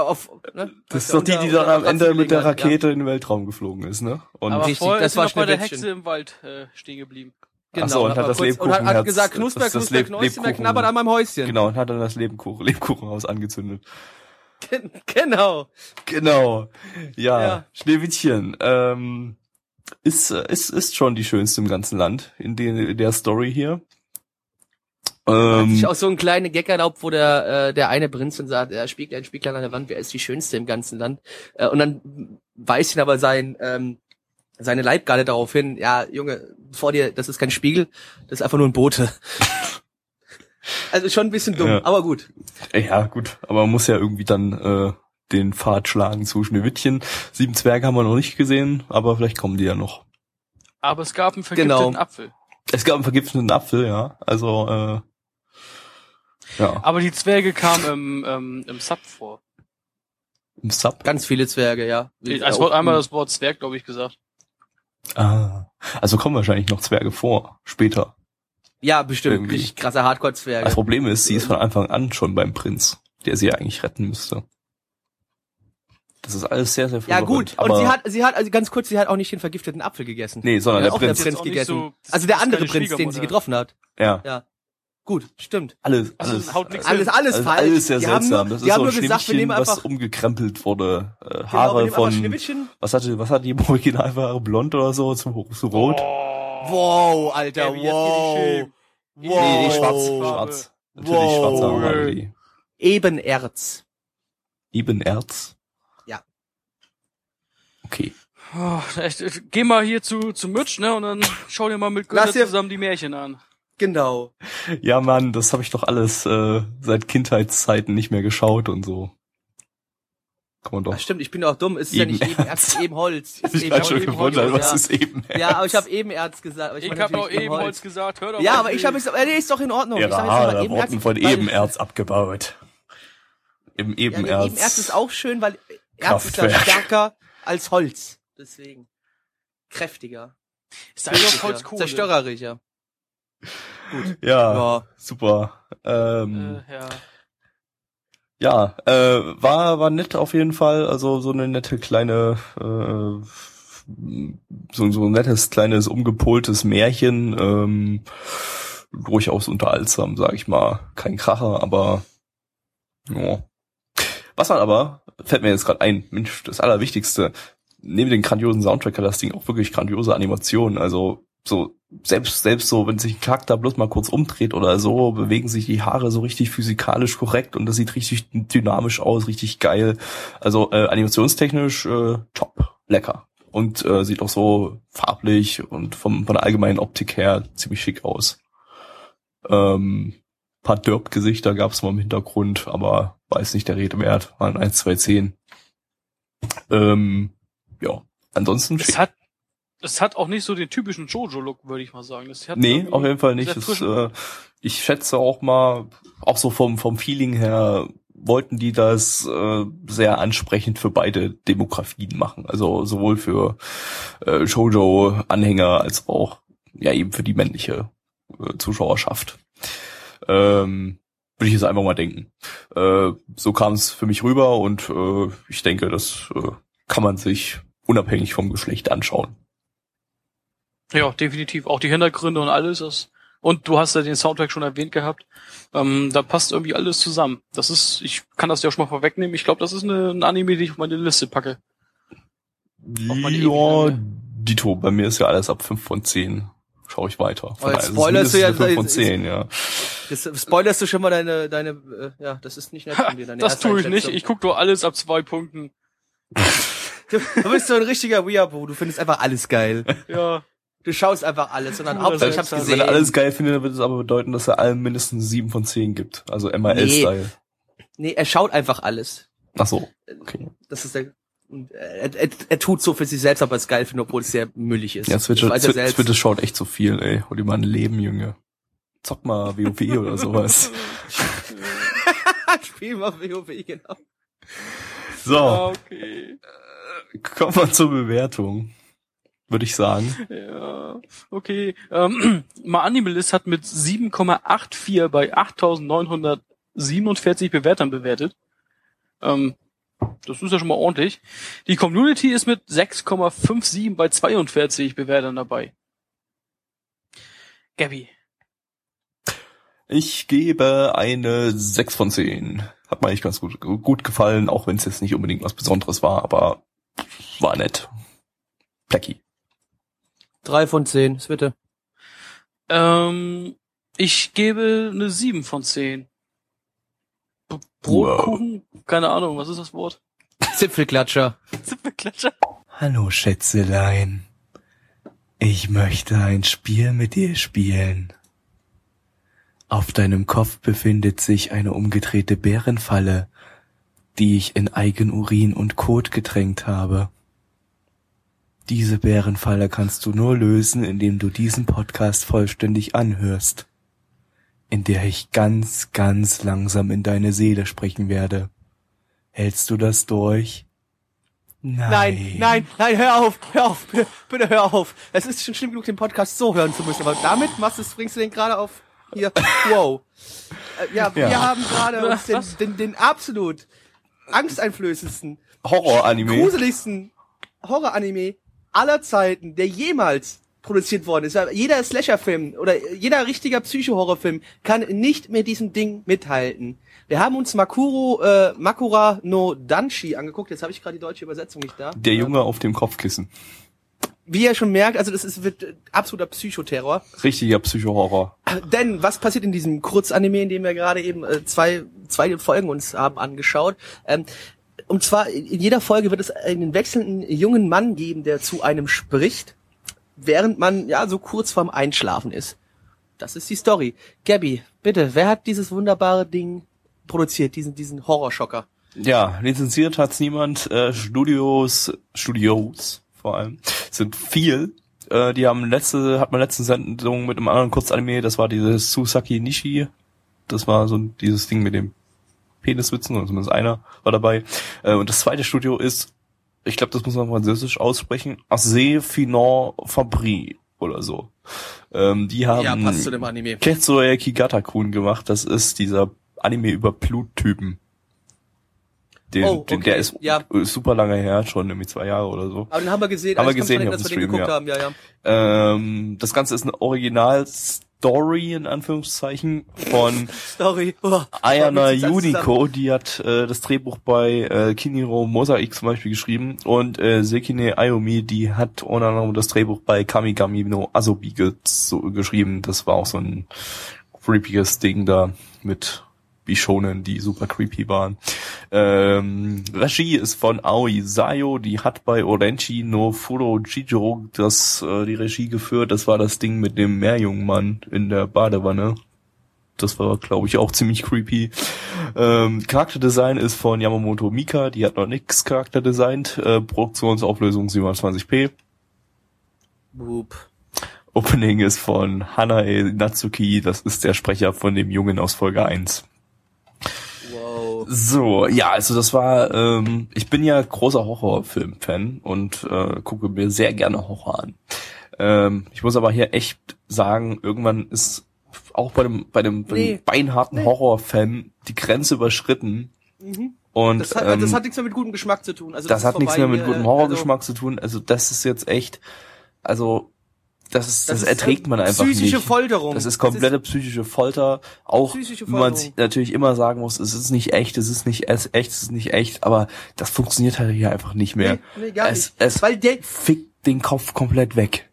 Speaker 4: Auf, ne?
Speaker 2: Das ist doch die, die dann am Ende mit der Rakete in den Weltraum geflogen ist, ne? Und
Speaker 3: Aber
Speaker 4: Richtig, das war
Speaker 3: bei der. Hexe im Wald äh, stehen geblieben.
Speaker 4: Ja,
Speaker 2: Ach so, und
Speaker 4: hat
Speaker 2: hat das
Speaker 4: kurz- Und hat, hat gesagt,
Speaker 2: das-
Speaker 4: Knusper,
Speaker 2: das
Speaker 4: Knusper,
Speaker 2: Leb-
Speaker 4: Knäuschen,
Speaker 2: Lebkuchen-
Speaker 4: knabbert an meinem Häuschen.
Speaker 2: genau, und hat dann das Lebkuchen, Lebkuchenhaus angezündet.
Speaker 4: genau.
Speaker 2: Genau. Ja,
Speaker 4: Ja.
Speaker 2: Schneewittchen. Ähm, ist, ist, ist schon die schönste im ganzen Land in, den, in der Story hier.
Speaker 4: Hat
Speaker 2: Ähm,
Speaker 4: sich auch so ein kleiner Gag erlaubt, wo der, äh, der eine Prinz dann sagt, er Spieglein, Spieglein an der Wand, wer ist die schönste im ganzen Land? Äh, und dann weiß ihn aber sein, ähm, seine Leibgarde daraufhin, ja, Junge, vor dir, das ist kein Spiegel, das ist einfach nur ein Bote. also schon ein bisschen dumm,
Speaker 2: Ja.
Speaker 4: aber gut.
Speaker 2: Ja, gut, aber man muss ja irgendwie dann äh, den Pfad schlagen zu Schneewittchen. Sieben Zwerge haben wir noch nicht gesehen, aber vielleicht kommen die ja noch.
Speaker 3: Aber es gab einen vergifteten
Speaker 4: Genau.
Speaker 3: Apfel.
Speaker 2: Es gab einen vergifteten Apfel, ja. Also, äh, ja,
Speaker 3: Aber die Zwerge kamen im, ähm, im Sub vor.
Speaker 2: im Sub.
Speaker 4: Ganz viele Zwerge, ja.
Speaker 3: Es wurde einmal das Wort Zwerg, glaube ich, gesagt.
Speaker 2: Ah, also kommen wahrscheinlich noch Zwerge vor, später.
Speaker 4: Ja, bestimmt.
Speaker 2: Irgendwie.
Speaker 4: Richtig krasse Hardcore-Zwerge.
Speaker 2: Das Problem ist, sie ist von Anfang an schon beim Prinz, der sie eigentlich retten müsste. Das ist alles sehr, sehr
Speaker 4: Ja
Speaker 2: verwirrend,
Speaker 4: gut,
Speaker 2: aber
Speaker 4: und sie hat, sie hat, also ganz kurz, sie hat auch nicht den vergifteten Apfel gegessen.
Speaker 2: Nee, sondern der
Speaker 4: auch der
Speaker 2: Prinz.
Speaker 4: Prinz gegessen.
Speaker 3: so-
Speaker 4: also der andere Prinz, den sie getroffen hat.
Speaker 2: Ja,
Speaker 4: Ja. Gut, stimmt.
Speaker 2: alles,
Speaker 3: Also,
Speaker 2: alles,
Speaker 3: haut nix
Speaker 4: Alles, alles
Speaker 2: also
Speaker 4: falsch.
Speaker 2: alles sehr
Speaker 4: die haben
Speaker 2: seltsam.
Speaker 4: nur,
Speaker 2: das ist
Speaker 4: haben
Speaker 2: so
Speaker 4: nur
Speaker 2: ein
Speaker 4: gesagt, wir nehmen
Speaker 2: Schneewittchen, was
Speaker 4: einfach,
Speaker 2: umgekrempelt wurde. Äh,
Speaker 4: genau,
Speaker 2: Haare
Speaker 4: einfach
Speaker 2: von, was hatte, was hat die im Original Haare? Blond oder so, zu, zu rot?
Speaker 3: Oh.
Speaker 4: Wow, Alter,
Speaker 3: geh
Speaker 4: wow. Wow.
Speaker 2: Nee, nee, schwarz,
Speaker 3: Farbe.
Speaker 2: schwarz. Natürlich
Speaker 4: Wow.
Speaker 2: schwarze Haare. hatte die.
Speaker 4: Ebenerz.
Speaker 2: Ebenerz?
Speaker 4: Ja.
Speaker 2: Okay.
Speaker 3: Oh, echt, äh, geh mal hier zu, zu Mitch, ne, und dann schau dir mal mit Günther
Speaker 4: Lass dir-
Speaker 3: zusammen die Märchen an.
Speaker 4: Genau.
Speaker 2: Ja, Mann, das habe ich doch alles äh, seit Kindheitszeiten nicht mehr geschaut und so. Kann man doch.
Speaker 4: Ach, stimmt, ich bin auch dumm. Es ist ja nicht
Speaker 2: Ebenerz.
Speaker 4: Ebenerz, Ebenholz. Es ist
Speaker 2: ich war schon
Speaker 4: Ebenholz,
Speaker 2: gewundert, was
Speaker 4: ja.
Speaker 2: ist Ebenerz?
Speaker 4: Ja, aber ich habe Ebenerz gesagt. Aber ich,
Speaker 3: Ich,
Speaker 4: meine
Speaker 3: hab doch
Speaker 4: natürlich
Speaker 3: eben Holz gesagt, hör doch
Speaker 4: Ja,
Speaker 3: mal
Speaker 4: aber ich habe es, äh, nee, ist doch in Ordnung. ich
Speaker 2: Ihre
Speaker 4: sag jetzt Ebenerz,
Speaker 2: wurden von Ebenerz abgebaut. Im
Speaker 4: Ja, nee,
Speaker 2: Ebenerz.
Speaker 4: Ebenerz ist auch schön, weil Erz ist ja stärker als Holz. Deswegen. Kräftiger.
Speaker 3: Ist da doch
Speaker 4: Zerstörericher.
Speaker 2: ja,
Speaker 4: Ja.
Speaker 2: super. Ähm,
Speaker 3: Äh, ja.
Speaker 2: Ja, äh, war war nett auf jeden Fall. Also so eine nette kleine, äh, so so ein nettes kleines umgepoltes Märchen. Ähm, durchaus unterhaltsam, sag ich mal. Kein Kracher, aber ja. Was man aber fällt mir jetzt gerade ein, Mensch, das Allerwichtigste. Neben den grandiosen Soundtrack hat das Ding auch wirklich grandiose Animationen. Also so selbst selbst so, wenn sich ein Charakter bloß mal kurz umdreht oder so, bewegen sich die Haare so richtig physikalisch korrekt und das sieht richtig dynamisch aus, richtig geil. Also äh, animationstechnisch äh, top, lecker und äh, sieht auch so farblich und vom von der allgemeinen Optik her ziemlich schick aus. Ähm, paar Derp-Gesichter gab's mal im Hintergrund, aber war jetzt nicht der Rede wert. Waren 1, 2, 10. Ähm, ja, ansonsten
Speaker 3: Es
Speaker 2: schick.
Speaker 3: hat, es hat auch nicht so den typischen Jojo-Look, würde ich mal sagen. Das hat
Speaker 2: Nee, auf jeden Fall nicht.
Speaker 3: frisch-
Speaker 2: äh, ich schätze auch mal, auch so vom, vom Feeling her, wollten die das äh, sehr ansprechend für beide Demografien machen. Also sowohl für äh, Shoujo-Anhänger als auch ja eben für die männliche äh, Zuschauerschaft. Ähm, würde ich jetzt einfach mal denken. Äh, so kam es für mich rüber und äh, ich denke, das äh, kann man sich unabhängig vom Geschlecht anschauen.
Speaker 3: Ja, definitiv. Auch die Hintergründe und alles. Das, und du hast ja den Soundtrack schon erwähnt gehabt. Ähm, da passt irgendwie alles zusammen. Das ist, ich kann das ja schon mal vorwegnehmen. Ich glaube, das ist eine, ein Anime, die ich auf meine Liste packe. Auf meine
Speaker 2: Ja. Dito, bei mir ist ja alles ab 5 von 10. Schau ich weiter. Ist es
Speaker 4: spoilerst du ja-
Speaker 2: mindestens eine 5 von
Speaker 4: ist-
Speaker 2: 10, ja.
Speaker 4: Das spoilerst du schon mal deine, deine, äh, ja, das ist nicht nett von dir. Deine
Speaker 3: Das tue ich nicht. Ich guck doch alles ab zwei Punkten.
Speaker 4: Du, du bist so ein richtiger Weeaboo, du findest einfach alles geil.
Speaker 3: Ja.
Speaker 4: Du schaust einfach alles und dann
Speaker 3: Cool,
Speaker 4: Hauptsache,
Speaker 3: das
Speaker 4: ich hab's
Speaker 3: halt-
Speaker 2: Wenn
Speaker 4: gesehen.
Speaker 2: er alles geil findet, dann wird es aber bedeuten, dass er allen mindestens 7 von 10 gibt. Also MRL-Style.
Speaker 4: Nee, er schaut einfach alles.
Speaker 2: Ach so, okay.
Speaker 4: Das ist der, und er, er, er tut so für sich selbst, aber es geil findet, obwohl es sehr müllig ist.
Speaker 2: Ja, Switch,
Speaker 4: er
Speaker 2: Switch,
Speaker 4: selbst.
Speaker 2: Switch schaut echt zu viel, ey. Hol dir mal ein Leben, Junge. Zock mal WoW oder sowas.
Speaker 4: Spiel mal WoW, genau.
Speaker 2: So,
Speaker 3: Ja, okay.
Speaker 2: kommen wir zur Bewertung. Würde ich sagen.
Speaker 3: Ja, okay. Ähm, My Animalist hat mit 7,84 bei 8.947 Bewertern bewertet. Ähm, das ist ja schon mal ordentlich. Die Community ist mit 6,57 bei 42 Bewertern dabei. Gabby.
Speaker 2: Ich gebe eine 6 von 10. Hat mir eigentlich ganz gut, gut gefallen, auch wenn es jetzt nicht unbedingt was Besonderes war, aber war nett. Blackie.
Speaker 4: Drei von zehn, bitte.
Speaker 3: Ähm, ich gebe eine 7 von 10. B Brotkuchen? Keine Ahnung, was ist das Wort?
Speaker 4: Zipfelklatscher.
Speaker 3: Zipfelklatscher?
Speaker 2: Hallo, Schätzelein. Ich möchte ein Spiel mit dir spielen. Auf deinem Kopf befindet sich eine umgedrehte Bärenfalle, die ich in Eigenurin und Kot getränkt habe. Diese Bärenfalle kannst du nur lösen, indem du diesen Podcast vollständig anhörst, in der ich ganz, ganz langsam in deine Seele sprechen werde. Hältst du das durch?
Speaker 4: Nein, nein, nein, hör auf, hör auf, bitte, bitte hör auf. Es ist schon schlimm genug, den Podcast so hören zu müssen, aber damit machst du, bringst du den gerade auf hier, wow. Äh, ja, wir
Speaker 2: Ja.
Speaker 4: haben gerade uns den, den, den absolut angsteinflößendsten,
Speaker 2: Horror-Anime.
Speaker 4: gruseligsten Horror-Anime aller Zeiten, der jemals produziert worden ist. Jeder Slasher-Film oder jeder richtiger Psycho-Horror-Film kann nicht mit diesem Ding mithalten. Wir haben uns Makuro, äh, Makura no Danshi angeguckt. Jetzt habe ich gerade die deutsche Übersetzung nicht da.
Speaker 2: Der Junge auf dem Kopfkissen.
Speaker 4: Wie ihr schon merkt, also das ist wird äh, absoluter Psychoterror.
Speaker 2: Richtiger Psycho-Horror.
Speaker 4: Denn was passiert in diesem Kurzanime, in dem wir gerade eben äh, zwei, zwei Folgen uns haben angeschaut? Ähm, und zwar in jeder Folge wird es einen wechselnden jungen Mann geben, der zu einem spricht, während man ja so kurz vorm Einschlafen ist. Das ist die Story. Gabby, bitte, wer hat dieses wunderbare Ding produziert, diesen diesen Horrorschocker?
Speaker 2: Ja, lizenziert hat's niemand. Äh, Studios, Studios vor allem, sind viel. Äh, die haben letzte, hat man letzte Sendung mit einem anderen Kurzanime, das war dieses Susaki Nishi. Das war so dieses Ding mit dem Peniswitzen, oder zumindest einer war dabei. Äh, und das zweite Studio ist, ich glaube, das muss man französisch aussprechen, Asse Finon Fabri oder so. Ähm, die haben
Speaker 4: Anime.
Speaker 2: Ketsuya Kigata-kun gemacht. Das ist dieser Anime über Bluttypen. Den,
Speaker 4: Oh,
Speaker 2: den,
Speaker 4: okay,
Speaker 2: der ist
Speaker 4: ja.
Speaker 2: super lange her, schon irgendwie zwei Jahre oder so.
Speaker 4: Aber den haben wir gesehen,
Speaker 2: Haben wir gesehen auf
Speaker 4: dass
Speaker 2: dem
Speaker 4: wir den geguckt
Speaker 2: ja.
Speaker 4: haben, ja, ja.
Speaker 2: Ähm, das Ganze ist eine Original-Story in Anführungszeichen von
Speaker 4: Story. Oh,
Speaker 2: Ayana Yuniko, die hat äh, das Drehbuch bei äh, Kiniro Mosaik zum Beispiel geschrieben und äh, Sekine Ayumi, die hat unter anderem das Drehbuch bei Kamigami no Asobi ge so, geschrieben. Das war auch so ein creepiges Ding da mit Bishonen, die super creepy waren. Ähm, Regie ist von Aoi Sayo, die hat bei Orenchi no Furo Chijo das, äh, die Regie geführt. Das war das Ding mit dem Meerjungmann in der Badewanne. Das war, glaube ich, auch ziemlich creepy. Ähm, Charakterdesign ist von Yamamoto Mika, die hat noch nix charakterdesignt. Äh, Produktionsauflösung 720p.
Speaker 4: Boop.
Speaker 2: Opening ist von Hanae Natsuki, das ist der Sprecher von dem Jungen aus Folge 1.
Speaker 4: Wow.
Speaker 2: So, ja, also das war, ähm, ich bin ja großer Horrorfilm-Fan und äh, gucke mir sehr gerne Horror an. Ähm, ich muss aber hier echt sagen, irgendwann ist auch bei dem, bei dem, bei dem
Speaker 4: Nee.
Speaker 2: beinharten
Speaker 4: Nee.
Speaker 2: Horrorfan die Grenze überschritten. Und
Speaker 4: Das hat,
Speaker 2: ähm,
Speaker 4: das hat nichts mehr mit gutem Geschmack zu tun. Also
Speaker 2: das
Speaker 4: ist
Speaker 2: hat nichts mehr mit gutem
Speaker 4: also-
Speaker 2: Horrorgeschmack zu tun. Also das ist jetzt echt, also das ist, das,
Speaker 4: ist,
Speaker 2: erträgt man einfach
Speaker 4: psychische
Speaker 2: nicht.
Speaker 4: Folterung.
Speaker 2: Das ist komplette psychische Folter. Auch
Speaker 4: Psychische
Speaker 2: wenn man natürlich immer sagen muss, es ist nicht echt, es ist nicht echt, es ist nicht echt, aber das funktioniert halt hier einfach nicht mehr.
Speaker 4: Nee, nee, gar
Speaker 2: es,
Speaker 4: nicht.
Speaker 2: Es
Speaker 4: Weil der,
Speaker 2: fickt den Kopf komplett weg.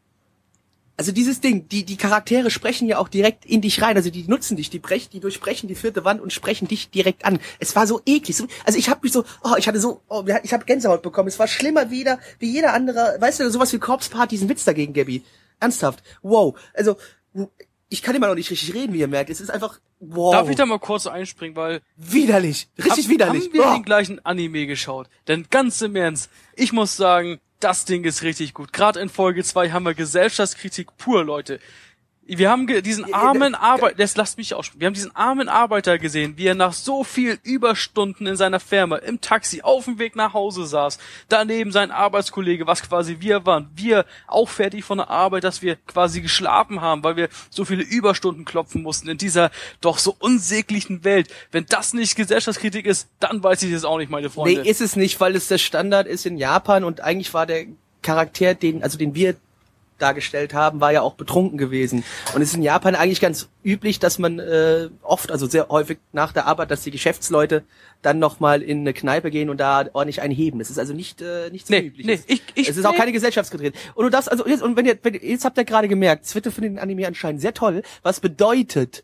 Speaker 4: also dieses Ding, die, die Charaktere sprechen ja auch direkt in dich rein. Also die nutzen dich, die brechen, die durchbrechen die vierte Wand und sprechen dich direkt an. Es war so eklig. So, also ich habe mich so, oh, ich hatte so, oh, ich habe Gänsehaut bekommen. Es war schlimmer wieder, wie jeder andere, weißt du, sowas wie Corpse Party, diesen Witz dagegen, Gabby. Ernsthaft. Wow. Also, ich kann immer noch nicht richtig reden, wie ihr merkt. Es ist einfach, wow.
Speaker 3: Darf ich da mal kurz einspringen, weil
Speaker 4: Widerlich. Richtig
Speaker 3: hab,
Speaker 4: widerlich.
Speaker 3: haben wir
Speaker 4: Oh.
Speaker 3: den gleichen Anime geschaut? Denn ganz im Ernst, ich muss sagen, das Ding ist richtig gut. Gerade in Folge 2 haben wir Gesellschaftskritik pur, Leute. Wir haben diesen armen Arbeiter, das lasst mich aussprechen. Wir haben diesen armen Arbeiter gesehen, wie er nach so viel Überstunden in seiner Firma im Taxi auf dem Weg nach Hause saß. Daneben sein Arbeitskollege, was quasi wir waren. Wir auch fertig von der Arbeit, dass wir quasi geschlafen haben, weil wir so viele Überstunden klopfen mussten in dieser doch so unsäglichen Welt. Wenn das nicht Gesellschaftskritik ist, dann weiß ich es auch nicht, meine Freunde.
Speaker 4: Nee, ist es nicht, weil es der Standard ist in Japan und eigentlich war der Charakter, den, also den wir dargestellt haben, war ja auch betrunken gewesen. Und es ist in Japan eigentlich ganz üblich, dass man äh, oft, also sehr häufig nach der Arbeit, dass die Geschäftsleute dann nochmal in eine Kneipe gehen und da ordentlich einheben. Das ist also nicht äh, nichts
Speaker 3: Nee,
Speaker 4: Unübliches.
Speaker 3: nee, ich- ich-
Speaker 4: es ist auch
Speaker 3: nee.
Speaker 4: keine Gesellschaftsgedreht. Und du darfst, also jetzt, und wenn ihr, wenn, ihr- jetzt habt ihr gerade gemerkt, Zwitte findet den Anime anscheinend sehr toll, was bedeutet,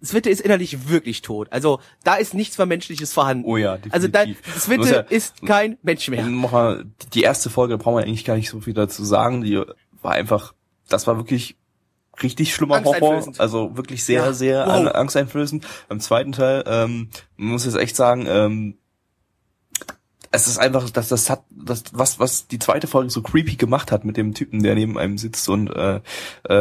Speaker 4: Zwitte ist innerlich wirklich tot. Also da ist nichts mehr Menschliches vorhanden.
Speaker 2: Oh ja,
Speaker 4: Also da,
Speaker 2: definitiv.
Speaker 4: Zwitte
Speaker 2: ja-
Speaker 4: ist kein Mensch mehr.
Speaker 2: Mal, die erste Folge da brauchen wir eigentlich gar nicht so viel dazu sagen. Die war einfach, das war wirklich richtig schlimmer Horror, also wirklich sehr,
Speaker 4: Ja,
Speaker 2: sehr
Speaker 4: wow.
Speaker 2: an- angsteinflößend. Beim zweiten Teil, ähm, man muss jetzt echt sagen, ähm, es ist einfach, dass das hat, das was was die zweite Folge so creepy gemacht hat mit dem Typen, der neben einem sitzt und äh, äh,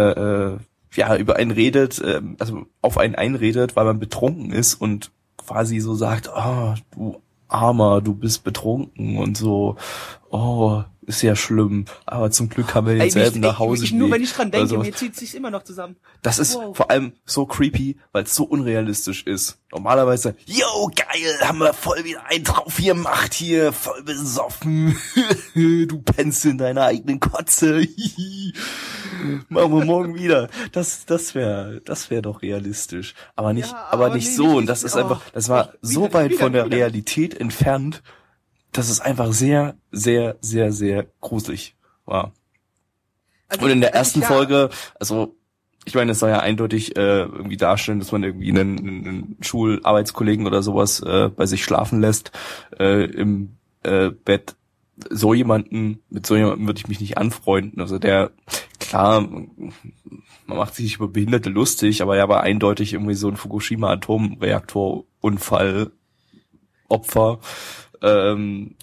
Speaker 2: äh, ja über einen redet, äh, also auf einen einredet, weil man betrunken ist und quasi so sagt, ah, du Armer, du bist betrunken und so, oh, ist ja schlimm, aber zum Glück haben wir
Speaker 4: Ey,
Speaker 2: denselben
Speaker 4: mich-
Speaker 2: nach Hause.
Speaker 4: ich, nur wenn ich dran denke,
Speaker 2: Also-
Speaker 4: mir zieht sich's immer noch zusammen.
Speaker 2: das ist
Speaker 4: Wow.
Speaker 2: vor allem so creepy, weil es so unrealistisch ist. Normalerweise, yo, geil, haben wir voll wieder einen drauf gemacht hier, voll besoffen. du pennst in deiner eigenen Kotze. Machen wir morgen wieder. Das, das wäre, das wäre doch realistisch. Aber nicht,
Speaker 4: Ja,
Speaker 2: aber,
Speaker 4: aber
Speaker 2: nicht
Speaker 4: nee,
Speaker 2: so.
Speaker 4: nicht-
Speaker 2: Und das ist
Speaker 4: oh,
Speaker 2: einfach, das war
Speaker 4: ich-
Speaker 2: so weit
Speaker 4: wieder-
Speaker 2: von der
Speaker 4: wieder.
Speaker 2: Realität entfernt, dass es einfach sehr, sehr, sehr, sehr gruselig war.
Speaker 4: Also,
Speaker 2: Und in der
Speaker 4: also
Speaker 2: ersten
Speaker 4: ja,
Speaker 2: Folge, also ich meine, es soll ja eindeutig äh, irgendwie darstellen, dass man irgendwie einen, einen Schularbeitskollegen oder sowas äh, bei sich schlafen lässt äh, im äh, Bett. So jemanden, mit so jemandem würde ich mich nicht anfreunden. Also der, klar, man macht sich über Behinderte lustig, aber er war eindeutig irgendwie so ein Fukushima-Atomreaktorunfall Opfer. Ähm,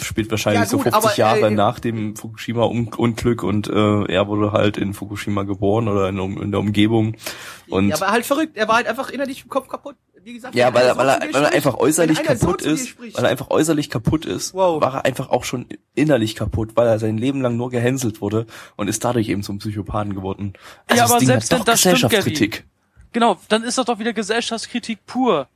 Speaker 2: spielt wahrscheinlich
Speaker 4: Ja, gut,
Speaker 2: so 50
Speaker 4: aber,
Speaker 2: Jahre
Speaker 4: äh,
Speaker 2: nach dem Fukushima-Unglück und äh, er wurde halt in Fukushima geboren oder in, in der Umgebung. Und
Speaker 4: Ja, aber halt verrückt. Er war halt einfach innerlich im Kopf kaputt. Wie gesagt,
Speaker 2: ja, weil, er- weil, er, weil er einfach äußerlich
Speaker 4: so
Speaker 2: kaputt ist, weil er einfach äußerlich kaputt ist,
Speaker 4: Wow.
Speaker 2: war er einfach auch schon innerlich kaputt, weil er sein Leben lang nur gehänselt wurde und ist dadurch eben zum Psychopathen geworden. Also
Speaker 3: Ja, aber selbst wenn
Speaker 2: doch
Speaker 3: das stimmt,
Speaker 2: Gesellschaftskritik.
Speaker 3: Genau, dann ist das doch wieder Gesellschaftskritik pur.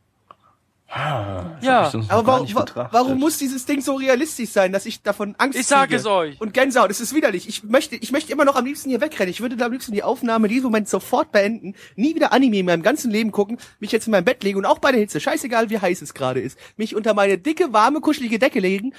Speaker 2: Ah,
Speaker 3: Ja,
Speaker 4: Aber warum, warum muss dieses Ding so realistisch sein, dass ich davon Angst
Speaker 3: Ich sage es euch.
Speaker 4: Und Gänsehaut, es ist widerlich. Ich möchte, ich möchte immer noch am liebsten hier wegrennen. Ich würde da am liebsten die Aufnahme in diesem Moment sofort beenden, nie wieder Anime in meinem ganzen Leben gucken, mich jetzt in mein Bett legen und auch bei der Hitze, scheißegal wie heiß es gerade ist, mich unter meine dicke, warme, kuschelige Decke legen,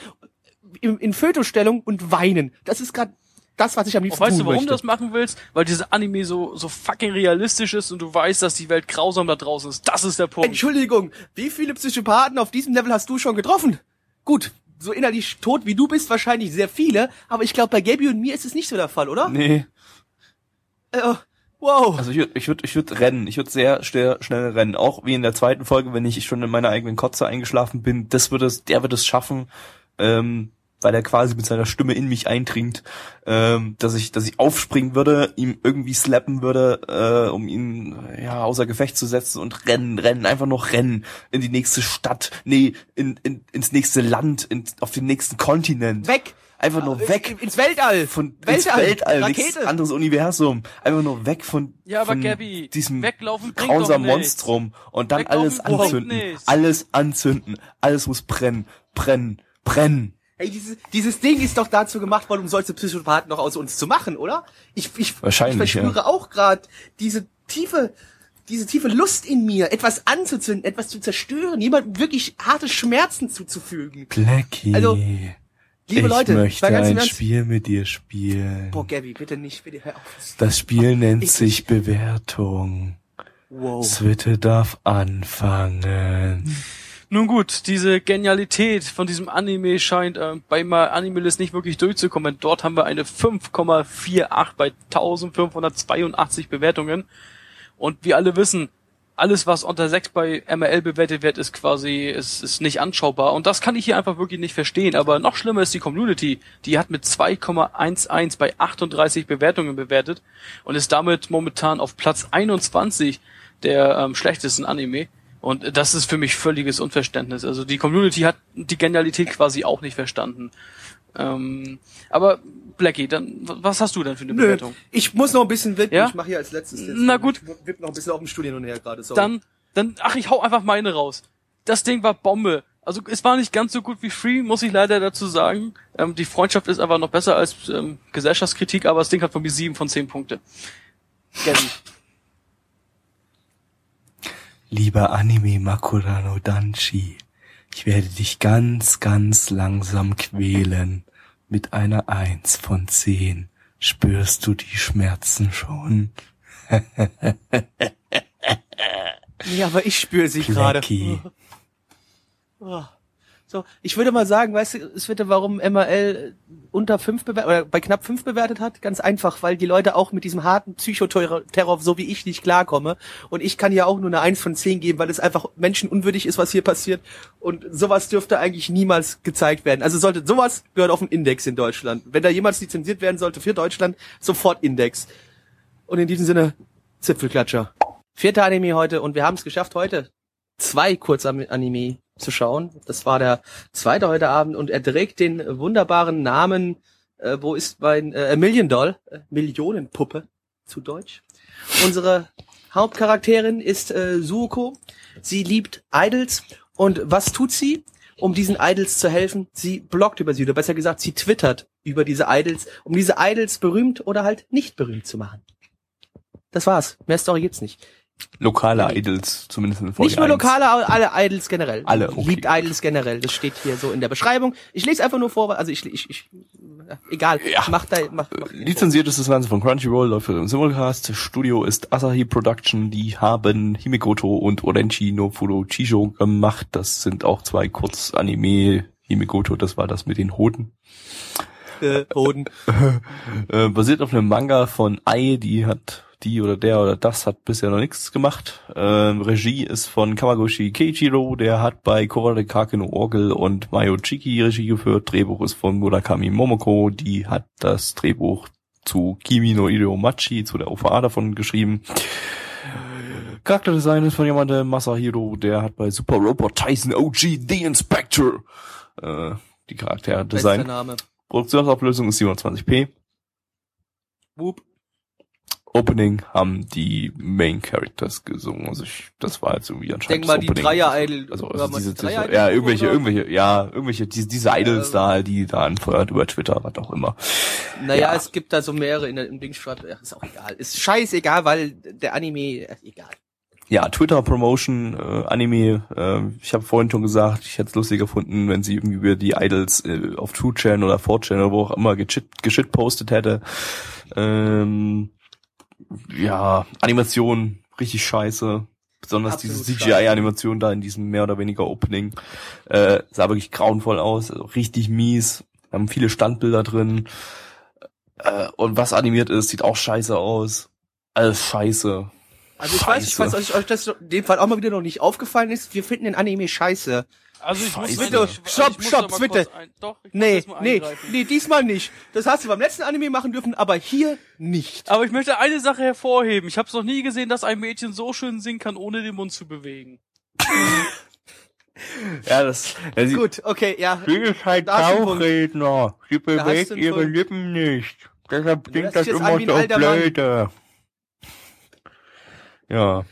Speaker 4: in, in Fötusstellung und weinen. Das ist gerade das, was ich am
Speaker 3: Und
Speaker 4: liebsten
Speaker 3: weißt du, warum
Speaker 4: möchte.
Speaker 3: du das machen willst? Weil diese Anime so, so fucking realistisch ist und du weißt, dass die Welt grausam da draußen ist. Das ist der Punkt.
Speaker 4: Entschuldigung, wie viele Psychopathen auf diesem Level hast du schon getroffen? Gut, so innerlich tot wie du bist, wahrscheinlich sehr viele, aber ich glaube, bei Gabi und mir ist es nicht so der Fall, oder?
Speaker 2: Nee,
Speaker 4: Äh, wow.
Speaker 2: also ich würde ich würd, ich würd rennen. Ich würde sehr schnell, schnell rennen. Auch wie in der zweiten Folge, wenn ich schon in meiner eigenen Kotze eingeschlafen bin. Das wird es, der wird es schaffen, ähm, weil er quasi mit seiner Stimme in mich eindringt, ähm, dass ich, dass ich aufspringen würde, ihm irgendwie slappen würde, äh, um ihn ja außer Gefecht zu setzen und rennen, rennen, einfach noch rennen in die nächste Stadt, nee, in, in, ins nächste Land, in, auf den nächsten Kontinent.
Speaker 4: weg.
Speaker 2: Einfach nur weg.
Speaker 4: Ins Weltall.
Speaker 2: Von
Speaker 4: Weltall.
Speaker 2: ins Weltall,
Speaker 4: Rakete.
Speaker 2: anderes Universum. Einfach nur weg von,
Speaker 3: Ja,
Speaker 2: von
Speaker 3: Gabi,
Speaker 2: diesem
Speaker 3: weglaufen
Speaker 2: grausamen. Monstrum und dann
Speaker 3: Weglaufen
Speaker 2: alles anzünden. Alles anzünden. Alles muss brennen, brennen, brennen.
Speaker 4: Ey, dieses, dieses Ding ist doch dazu gemacht worden, um solche Psychopathen noch aus uns zu machen, oder? Ich, ich, ich verspüre
Speaker 2: ja.
Speaker 4: auch gerade diese tiefe, diese tiefe Lust in mir, etwas anzuzünden, etwas zu zerstören, jemandem wirklich harte Schmerzen zuzufügen.
Speaker 2: Blackie.
Speaker 4: Also, Liebe
Speaker 2: ich
Speaker 4: Leute,
Speaker 2: möchte
Speaker 4: ganz
Speaker 2: ein
Speaker 4: Ernst.
Speaker 2: Spiel mit dir spielen.
Speaker 4: Boah, Gabby, bitte nicht, bitte hör auf.
Speaker 2: Das Spiel nennt
Speaker 4: Ich-
Speaker 2: sich Bewertung.
Speaker 4: Wow.
Speaker 2: Switte darf anfangen.
Speaker 3: Nun gut, diese Genialität von diesem Anime scheint äh, bei mal Animalist nicht wirklich durchzukommen. Dort haben wir eine 5,48 bei 1582 Bewertungen. Und wir alle wissen, alles was unter 6 bei MRL bewertet wird, ist quasi, ist, ist nicht anschaubar. Und das kann ich hier einfach wirklich nicht verstehen. Aber noch schlimmer ist die Community. Die hat mit 2,11 bei 38 Bewertungen bewertet und ist damit momentan auf Platz 21 der ähm, schlechtesten Anime. Und das ist für mich völliges Unverständnis. Also die Community hat die Genialität quasi auch nicht verstanden. Ähm, aber Blackie, dann was hast du denn für eine
Speaker 4: Nö,
Speaker 3: Bewertung?
Speaker 4: ich muss noch ein bisschen wippen.
Speaker 3: Ja?
Speaker 4: Ich mache hier als letztes jetzt.
Speaker 3: Na gut.
Speaker 4: Ich wipp noch ein bisschen auf dem Stuhl hin und her gerade. sorry.
Speaker 3: Dann, dann, ach, ich hau einfach meine raus. Das Ding war Bombe. Also es war nicht ganz so gut wie Free, muss ich leider dazu sagen. Ähm, die Freundschaft ist aber noch besser als ähm, Gesellschaftskritik, aber das Ding hat von mir sieben von zehn Punkte. Gabby.
Speaker 2: Lieber Anime Makura no Danshi, ich werde dich ganz, ganz langsam quälen. Mit einer Eins von zehn. Spürst du die Schmerzen schon?
Speaker 4: Ja, aber ich spüre sie gerade.
Speaker 2: Blackie.
Speaker 4: So, So, ich würde mal sagen, weißt du, es wird warum MRL unter fünf bewertet oder bei knapp fünf bewertet hat, ganz einfach, weil die Leute auch mit diesem harten Psychoterror, so wie ich, nicht klarkomme. Und ich kann ja auch nur eine Eins von zehn geben, weil es einfach menschenunwürdig ist, was hier passiert. Und sowas dürfte eigentlich niemals gezeigt werden. Also sollte sowas gehört auf den Index in Deutschland. Wenn da jemals lizenziert werden sollte für Deutschland, sofort Index. Und in diesem Sinne, Zipfelklatscher. Vierter Anime heute und wir haben es geschafft heute zwei Kurzanime zu schauen. Das war der zweite heute Abend und er trägt den wunderbaren Namen, äh, wo ist mein äh, Million Doll, äh, Millionenpuppe zu Deutsch. Unsere Hauptcharakterin ist äh, Suko. Sie liebt Idols und was tut sie? Um diesen Idols zu helfen, sie bloggt über sie, oder besser gesagt, sie twittert über diese Idols, um diese Idols berühmt oder halt nicht berühmt zu machen. Das war's. Mehr Story gibt's nicht.
Speaker 2: Lokale Idols, zumindest in Folge
Speaker 4: Nicht nur
Speaker 2: 1.
Speaker 4: lokale, alle Idols generell.
Speaker 2: Alle, okay.
Speaker 4: Liebt Idols generell. Das steht hier so in der Beschreibung. Ich lese einfach nur vor, also ich, ich, ich egal.
Speaker 2: Ja.
Speaker 4: Mach da, mach, mach
Speaker 2: Lizenziert ist das Ganze von Crunchyroll, läuft für den Simulcast. Studio ist Asahi Production. Die haben Himikoto und Orenchi no Furo Chijo gemacht. Das sind auch zwei Kurzanime. Himikoto, das war das mit den Hoden.
Speaker 4: Äh.
Speaker 2: Äh, basiert auf einem Manga von Ai, die hat die oder der oder das hat bisher noch nichts gemacht. Ähm, Regie ist von Kamagoshi Keiichiro, der hat bei Korore Kake no Orgel und Mayo Chiki Regie geführt. Drehbuch ist von Murakami Momoko, die hat das Drehbuch zu Kimi no Iro Machi, zu der OVA davon geschrieben. Charakterdesign ist von jemandem Masahiro, der hat bei Super Robot Tyson OG The Inspector äh, die Charaktere
Speaker 4: Bester
Speaker 2: designt.
Speaker 4: Name.
Speaker 2: Produktionsauflösung ist 720p.
Speaker 4: Whoop.
Speaker 2: Opening haben die Main Characters gesungen. Also ich, das war jetzt irgendwie anscheinend
Speaker 4: Denk mal, die. Dreier-Idol.
Speaker 2: Also, also
Speaker 4: mal
Speaker 2: diese,
Speaker 4: die Dreier-Idol
Speaker 2: ja, irgendwelche,
Speaker 4: oder?
Speaker 2: irgendwelche, ja, irgendwelche, diese, diese Idols
Speaker 4: Ähm.
Speaker 2: da, die da anfeuert über Twitter, was auch immer.
Speaker 4: Naja,
Speaker 2: Ja.
Speaker 4: es gibt da so mehrere in im Dingstrap. Ja, ist auch egal. Ist scheißegal, weil der Anime, äh, egal.
Speaker 2: Ja, Twitter Promotion, äh, Anime, äh, ich habe vorhin schon gesagt, ich hätte es lustig gefunden, wenn sie irgendwie über die Idols äh, auf True Channel oder 4chan oder wo auch immer geschit, geschit postet hätte. Ähm, ja, Animation, richtig scheiße. Besonders
Speaker 4: Absolut
Speaker 2: diese CGI-Animation da in diesem mehr oder weniger Opening. Äh, sah wirklich grauenvoll aus, also richtig mies. Haben viele Standbilder drin. Äh, und was animiert ist, sieht auch scheiße aus. Alles scheiße.
Speaker 4: Also ich weiß, ich weiß,
Speaker 2: Scheiße.
Speaker 4: dass euch das in dem Fall auch mal wieder noch nicht aufgefallen ist. Wir finden den Anime scheiße.
Speaker 3: Also ich muss
Speaker 2: Scheiße.
Speaker 4: Bitte,
Speaker 3: ich-
Speaker 4: stopp,
Speaker 3: ich
Speaker 4: stopp, bitte.
Speaker 3: kurz Ein, doch, ich muss
Speaker 4: Nee, nee, nee, diesmal nicht. Das hast du beim letzten Anime machen dürfen, aber hier nicht.
Speaker 3: Aber ich möchte eine Sache hervorheben. Ich habe es noch nie gesehen, dass ein Mädchen so schön singen kann, ohne den Mund zu bewegen.
Speaker 2: Ja, das, sie,
Speaker 4: Gut, okay, ja.
Speaker 2: Sie ist halt. Bauchredner. Sie bewegt ihre
Speaker 4: Punkt.
Speaker 2: Lippen nicht. Deshalb klingt das
Speaker 4: jetzt
Speaker 2: immer so
Speaker 4: alter Mann.
Speaker 2: Ja,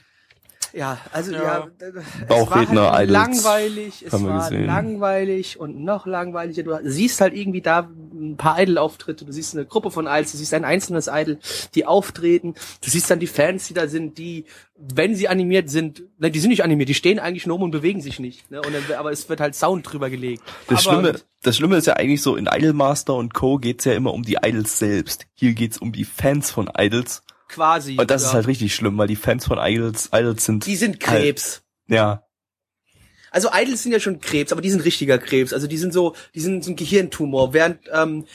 Speaker 4: Ja, also
Speaker 3: Ja.
Speaker 4: ja, es
Speaker 2: Bauchredner,
Speaker 4: war halt
Speaker 2: Idols.
Speaker 4: langweilig, es war
Speaker 2: gesehen.
Speaker 4: langweilig und noch langweiliger. Du siehst halt irgendwie da ein paar Idol-Auftritte, du siehst eine Gruppe von Idols, du siehst ein einzelnes Idol, die auftreten, du siehst dann die Fans, die da sind, die, wenn sie animiert sind, ne, die sind nicht animiert, die stehen eigentlich nur rum und bewegen sich nicht, ne, und dann, aber es wird halt Sound drüber gelegt.
Speaker 2: das
Speaker 4: aber,
Speaker 2: Schlimme, das Schlimme ist ja eigentlich so, in Idolmaster und Co. geht's ja immer um die Idols selbst. Hier geht's um die Fans von Idols.
Speaker 4: Quasi.
Speaker 2: Und das
Speaker 4: ja.
Speaker 2: ist halt richtig schlimm, weil die Fans von Idols, Idols sind,
Speaker 4: die sind Krebs.
Speaker 2: ja,
Speaker 4: Also Idols sind ja schon Krebs, aber die sind richtiger Krebs. Also die sind so, die sind so ein Gehirntumor. Während, ähm,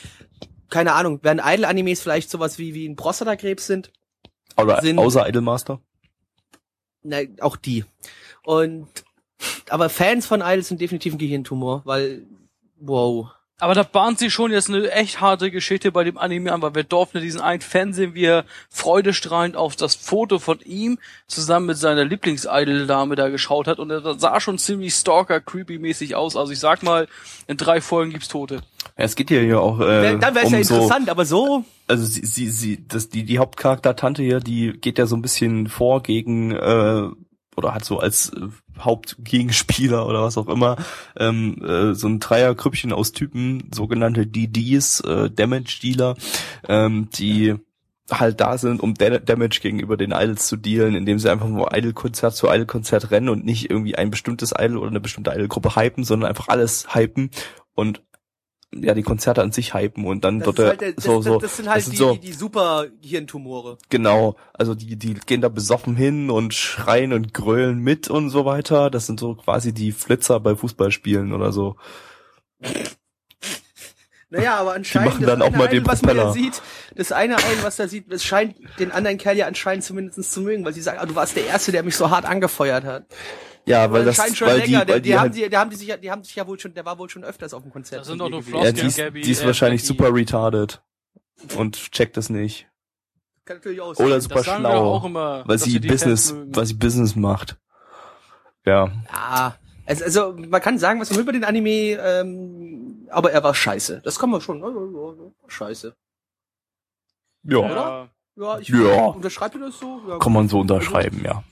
Speaker 4: keine Ahnung, während Idol-Animes vielleicht sowas wie, wie ein Prostatakrebs sind,
Speaker 2: oder
Speaker 4: Sind-
Speaker 2: außer Idolmaster.
Speaker 4: na, auch die. Und, aber Fans von Idols sind definitiv ein Gehirntumor, weil, wow.
Speaker 3: Aber da bahnt sie schon jetzt eine echt harte Geschichte bei dem Anime an, weil wir durften diesen einen Fan sehen, wie er freudestrahlend auf das Foto von ihm zusammen mit seiner Lieblings-Idol-Dame da geschaut hat und er sah schon ziemlich stalker-creepy-mäßig aus. Also ich sag mal, in drei Folgen gibt's Tote.
Speaker 2: Ja, es geht hier ja auch äh,
Speaker 4: Dann wäre es
Speaker 2: um
Speaker 4: ja
Speaker 2: so,
Speaker 4: interessant, aber so,
Speaker 2: also sie, sie, sie, das, die, die Hauptcharakter-Tante hier, die geht ja so ein bisschen vor gegen, äh, oder hat so als äh, Hauptgegenspieler oder was auch immer, ähm, äh, so ein Dreiergrüppchen aus Typen, sogenannte DDs, äh, Damage-Dealer, ähm, die halt da sind, um Da- Damage gegenüber den Idols zu dealen, indem sie einfach nur Idol-Konzert zu Idol-Konzert rennen und nicht irgendwie ein bestimmtes Idol oder eine bestimmte Idol-Gruppe hypen, sondern einfach alles hypen und ja die Konzerte an sich hypen und dann
Speaker 4: Das,
Speaker 2: er
Speaker 4: halt, das,
Speaker 2: so
Speaker 4: das,
Speaker 2: so
Speaker 4: das sind halt
Speaker 2: sind
Speaker 4: die,
Speaker 2: so
Speaker 4: die, die super Hirntumore.
Speaker 2: genau also die die gehen da besoffen hin und schreien und grölen mit und so weiter das sind so quasi die Flitzer bei Fußballspielen oder so
Speaker 4: Naja, aber anscheinend
Speaker 2: machen dann auch mal den
Speaker 4: was man
Speaker 2: Propeller.
Speaker 4: sieht, das eine ein, was da sieht, es scheint den anderen Kerl ja anscheinend zumindest zu mögen, weil sie sagen, ah, du warst der Erste, der mich so hart angefeuert hat.
Speaker 2: Ja weil das
Speaker 4: schon
Speaker 2: weil
Speaker 4: länger,
Speaker 2: die, weil
Speaker 4: die,
Speaker 2: die,
Speaker 4: haben
Speaker 2: halt,
Speaker 4: die, die haben die sich ja, die haben sich ja wohl schon, der war wohl schon öfters auf dem Konzert.
Speaker 3: Das sind doch nur
Speaker 4: gewesen.
Speaker 2: ja, die ist,
Speaker 3: Gabby,
Speaker 2: die ist
Speaker 3: äh,
Speaker 2: wahrscheinlich
Speaker 3: Becky.
Speaker 2: super retarded und checkt das nicht
Speaker 4: Kann natürlich auch sein.
Speaker 2: oder super
Speaker 3: Das
Speaker 2: schlau
Speaker 3: auch immer,
Speaker 2: weil sie Business weil sie Business macht ja
Speaker 4: Ja, also, also man kann sagen, was man will über den Anime, ähm, aber er war scheiße. Das kann man schon. Ja, Scheiße.
Speaker 2: ja
Speaker 3: Ja,
Speaker 4: Ja, ich
Speaker 2: Ja.
Speaker 4: unterschreibe das so. Ja,
Speaker 2: kann man so unterschreiben ja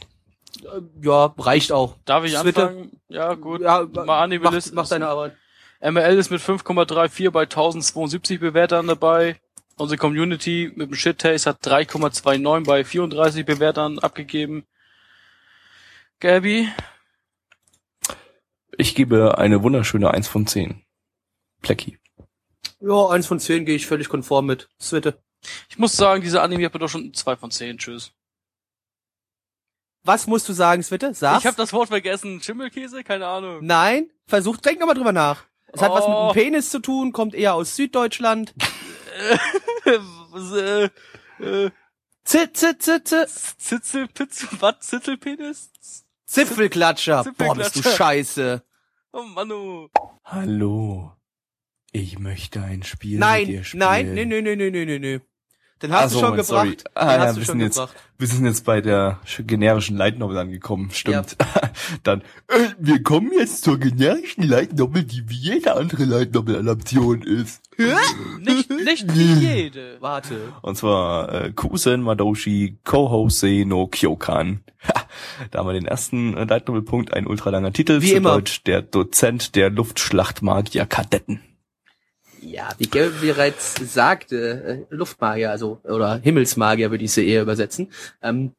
Speaker 4: ja, reicht auch.
Speaker 3: darf ich
Speaker 4: Twitter?
Speaker 3: anfangen? Ja, gut.
Speaker 4: Ja,
Speaker 3: Mal Anime
Speaker 4: mach, mach deine Arbeit.
Speaker 3: ML ist mit 5,34 bei 1072 Bewertern dabei. Unsere Community mit dem Shit Taste hat 3,29 bei 34 Bewertern abgegeben. Gabby,
Speaker 2: Ich gebe eine wunderschöne 1 von 10. Plecky.
Speaker 4: Ja, eins von zehn gehe ich völlig konform mit. Switte.
Speaker 3: ich muss sagen, dieser Anime hat mir doch schon 2 von 10. Tschüss.
Speaker 4: Was musst du sagen, Switte? Sag's.
Speaker 3: Ich habe das Wort vergessen. Schimmelkäse? Keine Ahnung.
Speaker 4: Nein, versuch, denk nochmal drüber nach. Es hat was mit
Speaker 3: Oh.
Speaker 4: dem Penis zu tun, kommt eher aus Süddeutschland.
Speaker 3: Äh, äh,
Speaker 4: Zit, zit, zit, zit.
Speaker 3: Zitzel, Pitzel, was? Zittelpenis?
Speaker 4: Zipfelklatscher. Boah, bist du scheiße.
Speaker 3: Oh Manu.
Speaker 2: Hallo. Ich möchte ein Spiel mit
Speaker 4: Nein,
Speaker 2: dir spielen.
Speaker 4: nein, nee, nee, nee, nee, nee, nee. Den hast
Speaker 2: Ach
Speaker 4: du
Speaker 2: so,
Speaker 4: schon
Speaker 2: Moment,
Speaker 4: gebracht.
Speaker 2: sorry. Ah,
Speaker 4: Den
Speaker 2: ja,
Speaker 4: hast du
Speaker 2: wir
Speaker 4: schon
Speaker 2: sind jetzt-
Speaker 4: gebracht.
Speaker 2: Wir sind jetzt bei der sch- generischen Light Novel angekommen, stimmt. Dann, äh, wir kommen jetzt zur generischen Light Novel, die wie jede andere Light Novel Adaption ist.
Speaker 3: Nicht, nicht wie jede.
Speaker 4: Warte.
Speaker 2: Und zwar äh, Kusen Madoshi Kohosei no Kyokan. Da haben wir den ersten äh, Light Novel Punkt, ein ultralanger Titel.
Speaker 4: Wie immer.
Speaker 2: Deutsch der Dozent der Luftschlachtmagier Kadetten.
Speaker 4: Ja, wie Gary bereits sagte, äh, Luftmagier, also, oder Himmelsmagier würde ich sie eher übersetzen. Ähm,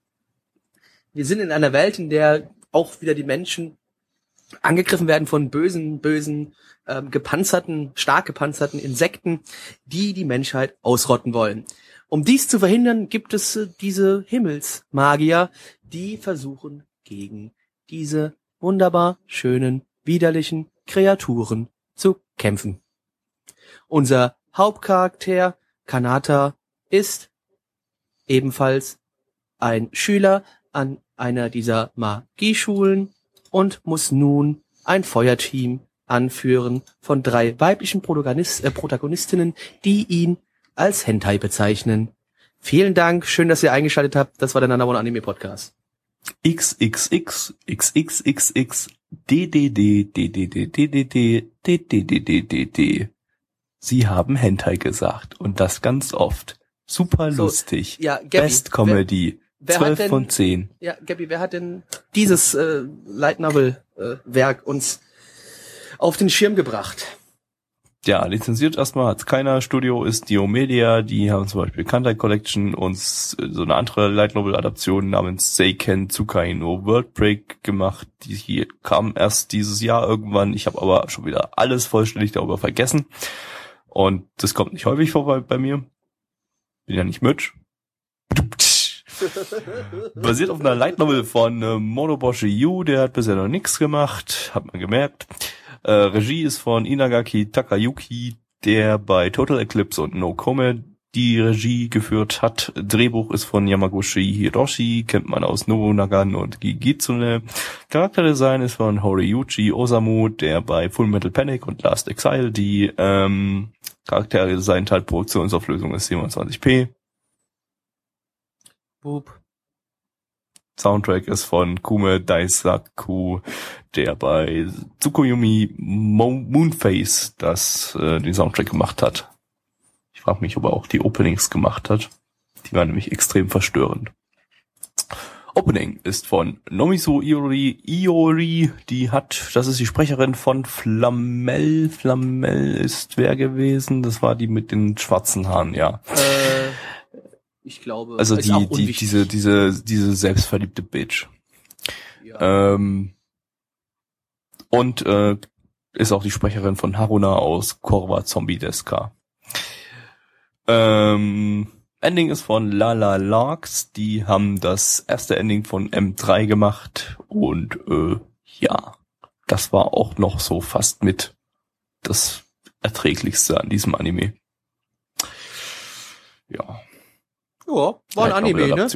Speaker 4: wir sind in einer Welt, in der auch wieder die Menschen angegriffen werden von bösen, bösen, ähm, gepanzerten, stark gepanzerten Insekten, die die Menschheit ausrotten wollen. Um dies zu verhindern, gibt es äh, diese Himmelsmagier, die versuchen, gegen diese wunderbar schönen, widerlichen Kreaturen zu kämpfen. Unser Hauptcharakter, Kanata, ist ebenfalls ein Schüler an einer dieser Magieschulen und muss nun ein Feuerteam anführen von drei weiblichen Protagonist, äh, Protagonistinnen, die ihn als Hentai bezeichnen. Vielen Dank, schön, dass ihr eingeschaltet habt. Das war der Nanamon Anime Podcast.
Speaker 2: XXX XXXX DDD DDD DDD DDD Sie haben Hentai gesagt und das ganz oft. Super
Speaker 4: So,
Speaker 2: lustig.
Speaker 4: Ja, Gabby,
Speaker 2: Best Comedy.
Speaker 4: wer hat
Speaker 2: 12
Speaker 4: denn-
Speaker 2: von 10.
Speaker 4: Ja, Gabby, wer hat denn dieses äh, Light Novel äh, Werk uns auf den Schirm gebracht?
Speaker 2: Ja, lizenziert erstmal hat's keiner. Studio ist Diomedia, die haben zum Beispiel Kantai Collection und s- so eine andere Light Novel Adaption namens Seiken Tsukai no World Break gemacht. Die hier kam erst dieses Jahr irgendwann. Ich habe aber schon wieder alles vollständig darüber vergessen. Und das kommt nicht häufig vor bei, bei mir. Bin ja nicht Mitch. Basiert auf einer Light Novel von äh, Monoboshi Yu, der hat bisher noch nichts gemacht, hat man gemerkt. Äh, Regie ist von Inagaki Takayuki, der bei Total Eclipse und No Kome die Regie geführt hat. Drehbuch ist von Yamaguchi Hiroshi, kennt man aus Nobunagan und Gigitsune. Charakterdesign ist von Horiyuchi Osamu, der bei Full Metal Panic und Last Exile die ähm, Charakterdesign teilt. Produktionsauflösung ist 27p.
Speaker 4: Boop.
Speaker 2: Soundtrack ist von Kume Daisaku, der bei Tsukuyomi Mo Moonface das äh, den Soundtrack gemacht hat. Ich frage mich, ob er auch die Openings gemacht hat. Die waren nämlich extrem verstörend. Opening ist von Nomiso Iori, Iori, die hat, das ist die Sprecherin von Flamel. Flamel ist wer gewesen? Das war die mit den schwarzen Haaren, ja.
Speaker 4: Äh, ich glaube,
Speaker 2: Also die, die, diese, diese, diese selbstverliebte Bitch.
Speaker 4: ja.
Speaker 2: Ähm, und äh, ist auch die Sprecherin von Haruna aus Korva Zombie Deska. Ähm, Ending ist von Lala Larks. Die haben das erste Ending von M3 gemacht und äh, ja, das war auch noch so fast mit das erträglichste an diesem Anime. Ja.
Speaker 4: Ja, war ein Anime, ne?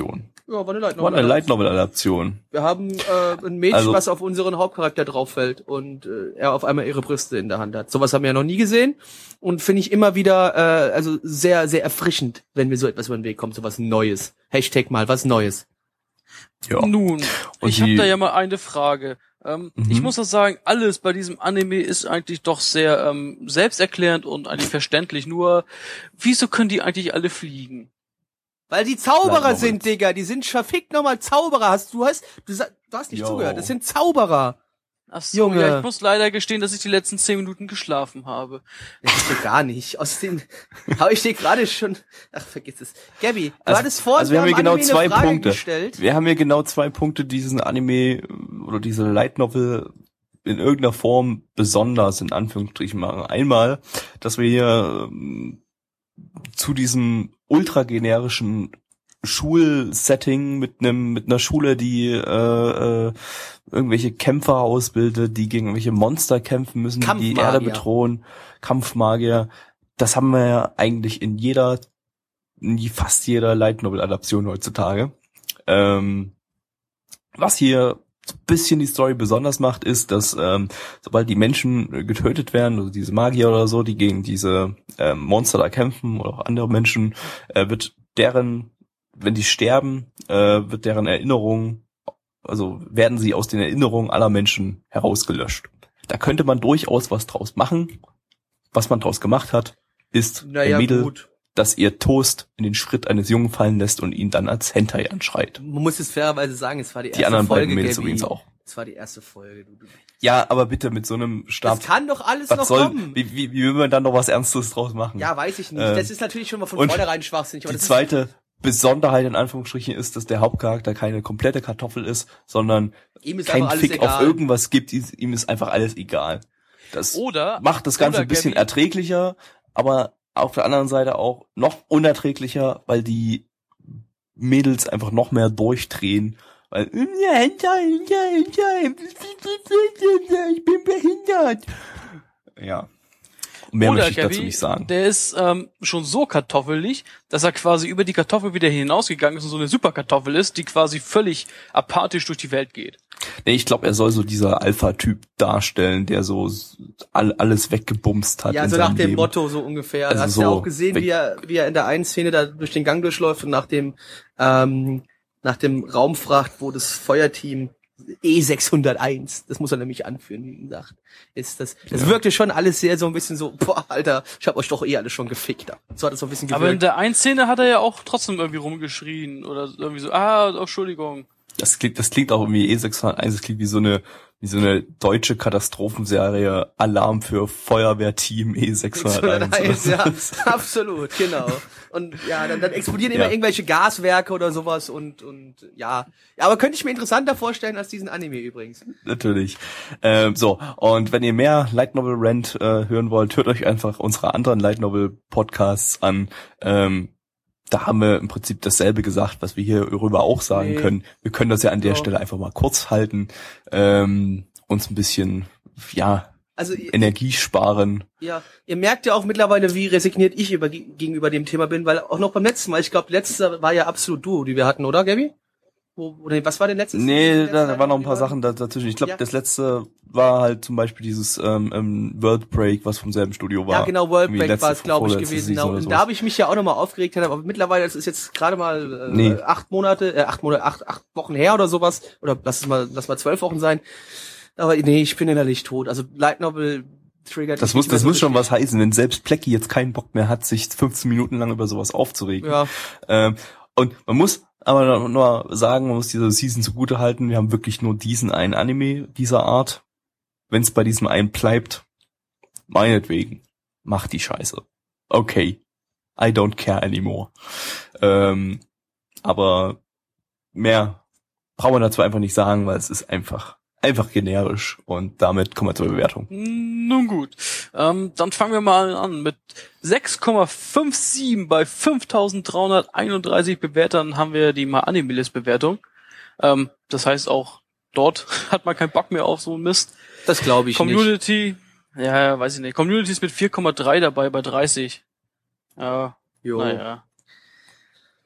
Speaker 4: Ja, war eine Light
Speaker 2: War eine Light Novel Adaption.
Speaker 4: Wir haben äh, ein Mädchen,
Speaker 2: Also-
Speaker 4: was auf unseren Hauptcharakter drauffällt und äh, er auf einmal ihre Brüste in der Hand hat. Sowas haben wir ja noch nie gesehen und finde ich immer wieder äh, also sehr sehr erfrischend, wenn mir so etwas über den Weg kommt, so was Neues. Hashtag mal was Neues.
Speaker 2: Ja.
Speaker 3: Nun,
Speaker 2: Und
Speaker 3: ich habe da ja mal eine Frage. Ähm,
Speaker 2: Mhm.
Speaker 3: Ich muss das sagen, alles bei diesem Anime ist eigentlich doch sehr ähm, selbsterklärend und eigentlich verständlich. Nur, wieso können die eigentlich alle fliegen?
Speaker 4: Weil die Zauberer sind, Digga, die sind verfickt nochmal Zauberer. Hast du hast du, du hast nicht
Speaker 2: Yo.
Speaker 4: zugehört, das sind Zauberer.
Speaker 3: Ach so,
Speaker 4: Junge.
Speaker 3: ja, ich muss leider gestehen, dass ich die letzten zehn Minuten geschlafen habe.
Speaker 4: Das ist ja gar nicht. Aus den habe ich dir gerade schon. Ach, vergiss es. Gabby, du
Speaker 2: Also-
Speaker 4: hattest vor,
Speaker 2: also wir haben hier genau
Speaker 4: Anime
Speaker 2: zwei
Speaker 4: Frage
Speaker 2: Punkte.
Speaker 4: gestellt.
Speaker 2: Wir haben hier genau zwei Punkte, die diesen Anime oder diese Light Novel in irgendeiner Form besonders in Anführungsstrichen machen. Einmal, dass wir hier ähm, zu diesem ultra generischen Schulsetting mit einem mit einer Schule, die äh, äh, irgendwelche Kämpfer ausbildet, die gegen irgendwelche Monster kämpfen müssen, die die. Erde bedrohen, Kampfmagier. Das haben wir ja eigentlich in jeder, in fast jeder Light Novel Adaption heutzutage. Ähm, was hier so ein bisschen die Story besonders macht, ist, dass ähm, sobald die Menschen getötet werden, also diese Magier oder so, die gegen diese ähm, Monster da kämpfen oder auch andere Menschen, äh, wird deren, wenn die sterben, äh, wird deren Erinnerung, also werden sie aus den Erinnerungen aller Menschen herausgelöscht. Da könnte man durchaus was draus machen. Was man draus gemacht hat, ist
Speaker 4: Naja,
Speaker 2: Mädel,
Speaker 4: gut.
Speaker 2: das ihr Toast in den Schritt eines Jungen fallen lässt und ihn dann als Hentai anschreit.
Speaker 4: Man muss es fairerweise sagen, es war die erste
Speaker 2: Die anderen
Speaker 4: Folge,
Speaker 2: beiden Mädels übrigens auch.
Speaker 4: Es war die erste Folge.
Speaker 2: Ja, aber bitte mit so einem Stab.
Speaker 4: Das kann doch alles
Speaker 2: was
Speaker 4: noch
Speaker 2: soll,
Speaker 4: kommen.
Speaker 2: wie, wie, wie will man dann noch was Ernstes draus machen?
Speaker 4: Ja, weiß ich nicht.
Speaker 2: Ähm,
Speaker 4: das ist natürlich schon mal von
Speaker 2: und
Speaker 4: vornherein schwachsinnig. aber
Speaker 2: Die
Speaker 4: das
Speaker 2: zweite Besonderheit in Anführungsstrichen ist, dass der Hauptcharakter keine komplette Kartoffel ist, sondern
Speaker 4: ihm ist
Speaker 2: kein Fick
Speaker 4: egal.
Speaker 2: auf irgendwas gibt. Ihm ist einfach alles egal. Das
Speaker 3: Oder
Speaker 2: macht das Ganze
Speaker 3: oder,
Speaker 2: ein bisschen
Speaker 3: Gabby,
Speaker 2: erträglicher, aber auf der anderen Seite auch noch unerträglicher, weil die Mädels einfach noch mehr durchdrehen. Weil, ja, ich bin behindert. Ja. Mehr
Speaker 3: Oder
Speaker 2: möchte ich dazu
Speaker 3: Gabby,
Speaker 2: nicht sagen.
Speaker 3: Der ist ähm, schon so kartoffelig, dass er quasi über die Kartoffel wieder hinausgegangen ist und so eine Superkartoffel ist, die quasi völlig apathisch durch die Welt geht.
Speaker 2: Nee, ich glaube, er soll so dieser Alpha-Typ darstellen, der so all, alles weggebumst hat.
Speaker 4: Ja,
Speaker 2: in
Speaker 4: so nach dem
Speaker 2: Leben.
Speaker 4: Motto so ungefähr.
Speaker 2: Also
Speaker 4: du hast
Speaker 2: so
Speaker 4: ja auch gesehen, wie er, wie er in der einen Szene da durch den Gang durchläuft und nach dem, ähm, nach dem Raum fragt, wo das Feuerteam E601, das muss er nämlich anführen, wie gesagt, ist das. Das
Speaker 2: Ja.
Speaker 4: wirkte schon alles sehr so ein bisschen so, boah, Alter, ich hab euch doch eh alles schon gefickt. So hat es so ein bisschen gewirkt.
Speaker 3: Aber in der einen Szene hat er ja auch trotzdem irgendwie rumgeschrien oder irgendwie so, ah, Entschuldigung.
Speaker 2: Das klingt, das klingt auch irgendwie E601, das klingt wie so eine, wie so eine deutsche Katastrophenserie Alarm für Feuerwehrteam E601.
Speaker 4: 601, ja, absolut, genau. Und ja, dann, dann explodieren immer
Speaker 2: Ja.
Speaker 4: irgendwelche Gaswerke oder sowas und und ja. ja, aber könnte ich mir interessanter vorstellen als diesen Anime übrigens.
Speaker 2: Natürlich. Ähm, so, und wenn ihr mehr Light Novel Rant äh, hören wollt, hört euch einfach unsere anderen Light Novel Podcasts an. Ähm, da haben wir im Prinzip dasselbe gesagt, was wir hierüber auch sagen
Speaker 4: Nee.
Speaker 2: können. Wir können das ja an der
Speaker 4: Ja.
Speaker 2: Stelle einfach mal kurz halten, ähm, uns ein bisschen, ja,
Speaker 4: Also
Speaker 2: Energie sparen.
Speaker 4: ja, ihr merkt ja auch mittlerweile, wie resigniert ich über, gegenüber dem Thema bin, weil auch noch beim letzten Mal, ich glaube, letztes war ja absolut Duo, die wir hatten, oder Gabi? Wo, oder was war denn letztes?
Speaker 2: Nee,
Speaker 4: letzte
Speaker 2: da, da waren noch ein paar Sachen da, dazwischen. Ich glaube,
Speaker 4: Ja.
Speaker 2: das letzte war halt zum Beispiel dieses ähm, ähm, World Break, was vom selben Studio war.
Speaker 4: Ja, genau, World
Speaker 2: Irgendwie
Speaker 4: Break
Speaker 2: letzte,
Speaker 4: war es, glaube ich, gewesen. Genau. Und da habe ich mich ja auch nochmal aufgeregt, aber mittlerweile, das ist jetzt gerade mal äh,
Speaker 2: Nee.
Speaker 4: acht Monate, äh, acht Monate, acht, acht Wochen her oder sowas. Oder lass es mal, lass mal zwölf Wochen sein. Aber nee, ich bin innerlich tot. Also Light Novel triggert
Speaker 2: Das muss, das
Speaker 4: so
Speaker 2: muss schon was heißen, wenn selbst Plecky jetzt keinen Bock mehr hat, sich 15 Minuten lang über sowas aufzuregen.
Speaker 4: Ja,
Speaker 2: Ähm, und man muss aber nur sagen, man muss diese Season zugute halten, wir haben wirklich nur diesen einen Anime dieser Art. Wenn es bei diesem einen bleibt, meinetwegen, macht die Scheiße. Okay. I don't care anymore. Ähm, aber mehr braucht man dazu einfach nicht sagen, weil es ist einfach einfach generisch und damit kommen wir zur Bewertung.
Speaker 3: Nun gut, ähm, dann fangen wir mal an mit 6,57 bei 5331 Bewertern haben wir die mal Animalist Bewertung. Ähm, das heißt auch dort hat man keinen Bock mehr auf so einen Mist.
Speaker 4: Das glaube ich nicht.
Speaker 3: Community, ja, weiß ich nicht. Community ist mit 4,3 dabei bei 30. Ja,
Speaker 4: Jo.
Speaker 3: naja.